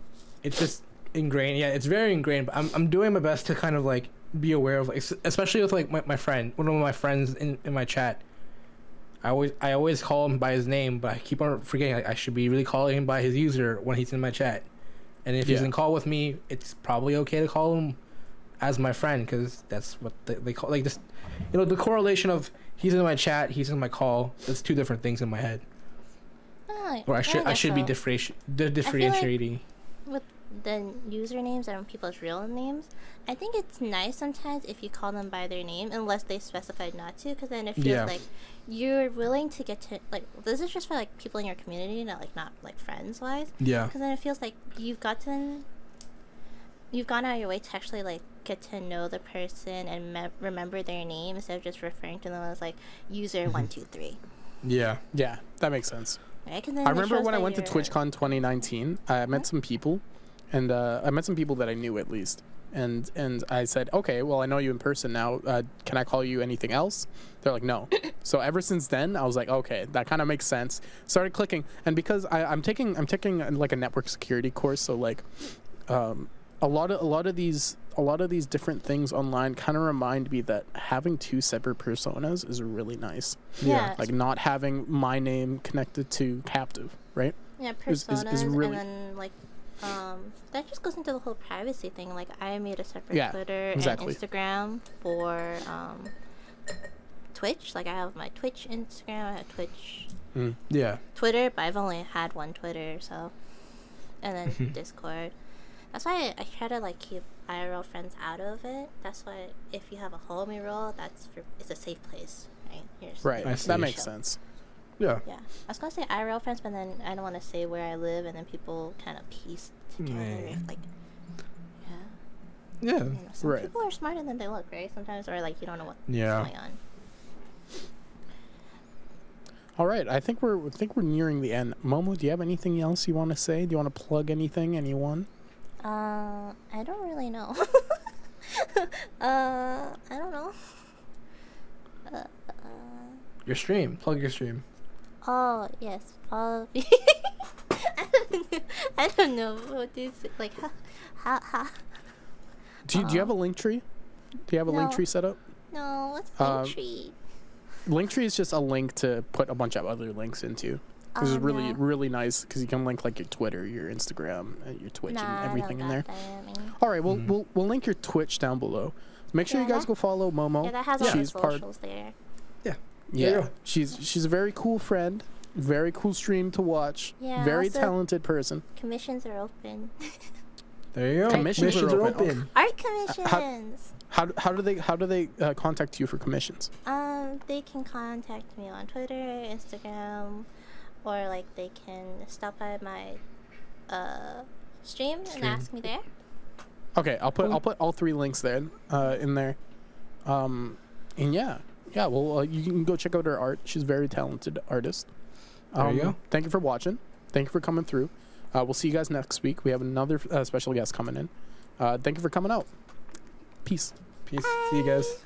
It's just ingrained. Yeah, it's very ingrained. But I'm I'm doing my best to kind of like be aware of like, especially with like my, my friend, one of my friends in, in my chat. I always I always call him by his name, but I keep on forgetting. Like, I should be really calling him by his user when he's in my chat. And if he's in call with me, it's probably okay to call him as my friend because that's what they, they call like this. You know, the correlation of he's in my chat, he's in my call. That's two different things in my head. Oh, Or I should I guess should be so. differenti- di- differentiating. with the usernames and people's real names, I think it's nice sometimes if you call them by their name, unless they specified not to, because then it feels Yeah. like you're willing to get to like this is just for like people in your community, not like not like friends wise, Yeah. because then it feels like you've gotten, you've gone out of your way to actually like get to know the person and me- remember their name instead of just referring to them as like user one two three. Yeah. Yeah, that makes sense. Right? I remember when I went to TwitchCon 2019, I met some people, and uh, I met some people that I knew at least, and and I said, okay, well I know you in person now. Uh, can I call you anything else? They're like, no. so ever since then, I was like, okay, that kind of makes sense. Started clicking, and because I, I'm taking I'm taking uh, like a network security course, so like, um, a lot of a lot of these a lot of these different things online kind of remind me that having two separate personas is really nice. Yeah, Like not having my name connected to captive, right? Yeah, is- is- personas, is really- and then like, um, that just goes into the whole privacy thing. Like, I made a separate Yeah, Twitter exactly. and Instagram for um, Twitch. Like, I have my Twitch Instagram, I have Twitch Yeah. Twitter, but I've only had one Twitter, so, and then Discord. That's why I, I try to like keep IRL friends out of it. That's why if you have a homie role, that's for it's a safe place, right? You're Right. able I see. That makes chill. sense. Yeah. Yeah, I was gonna say IRL friends, but then I don't want to say where I live, and then people kind of piece together. Yeah. Like, yeah, Yeah. you know, some Right. people are smarter than they look, right? Sometimes, or like you don't know what's Yeah. going on. All right. I think we're I think we're nearing the end. Momo, do you have anything else you want to say? Do you want to plug anything? Anyone? Uh, I don't really know. uh, I don't know. Uh, uh, Your stream. Plug your stream. Oh yes, follow me. I don't know. I don't know what this like. How, how, how Do you, do you have a link tree? Do you have a link tree set up? No, what's Um, entry? Linktree is just a link to put a bunch of other links into. This is Oh, really no. really nice because you can link like your Twitter, your Instagram, and your Twitch, Nah, and everything in there. that, I mean. All right, well Mhm. we'll we'll link your Twitch down below. Make sure Yeah, you guys that- go follow Momo. Yeah, that has all the she's part. socials there. There you Yeah, go. she's she's a very cool friend, very cool stream to watch. Yeah, very also- talented person. Commissions are open. There you go. Commissions are open. Art commissions. How, how do they how do they uh, contact you for commissions? Um, they can contact me on Twitter, Instagram, or like they can stop by my uh stream, Stream. and ask me there. Okay, I'll put Cool. I'll put all three links there, uh, in there, um, and yeah, yeah. Well, uh, you can go check out her art. She's a very talented artist. There you Um, go. Thank you for watching. Thank you for coming through. Uh, we'll see you guys next week. We have another uh, special guest coming in. Uh, thank you for coming out. Peace. Peace. See you guys.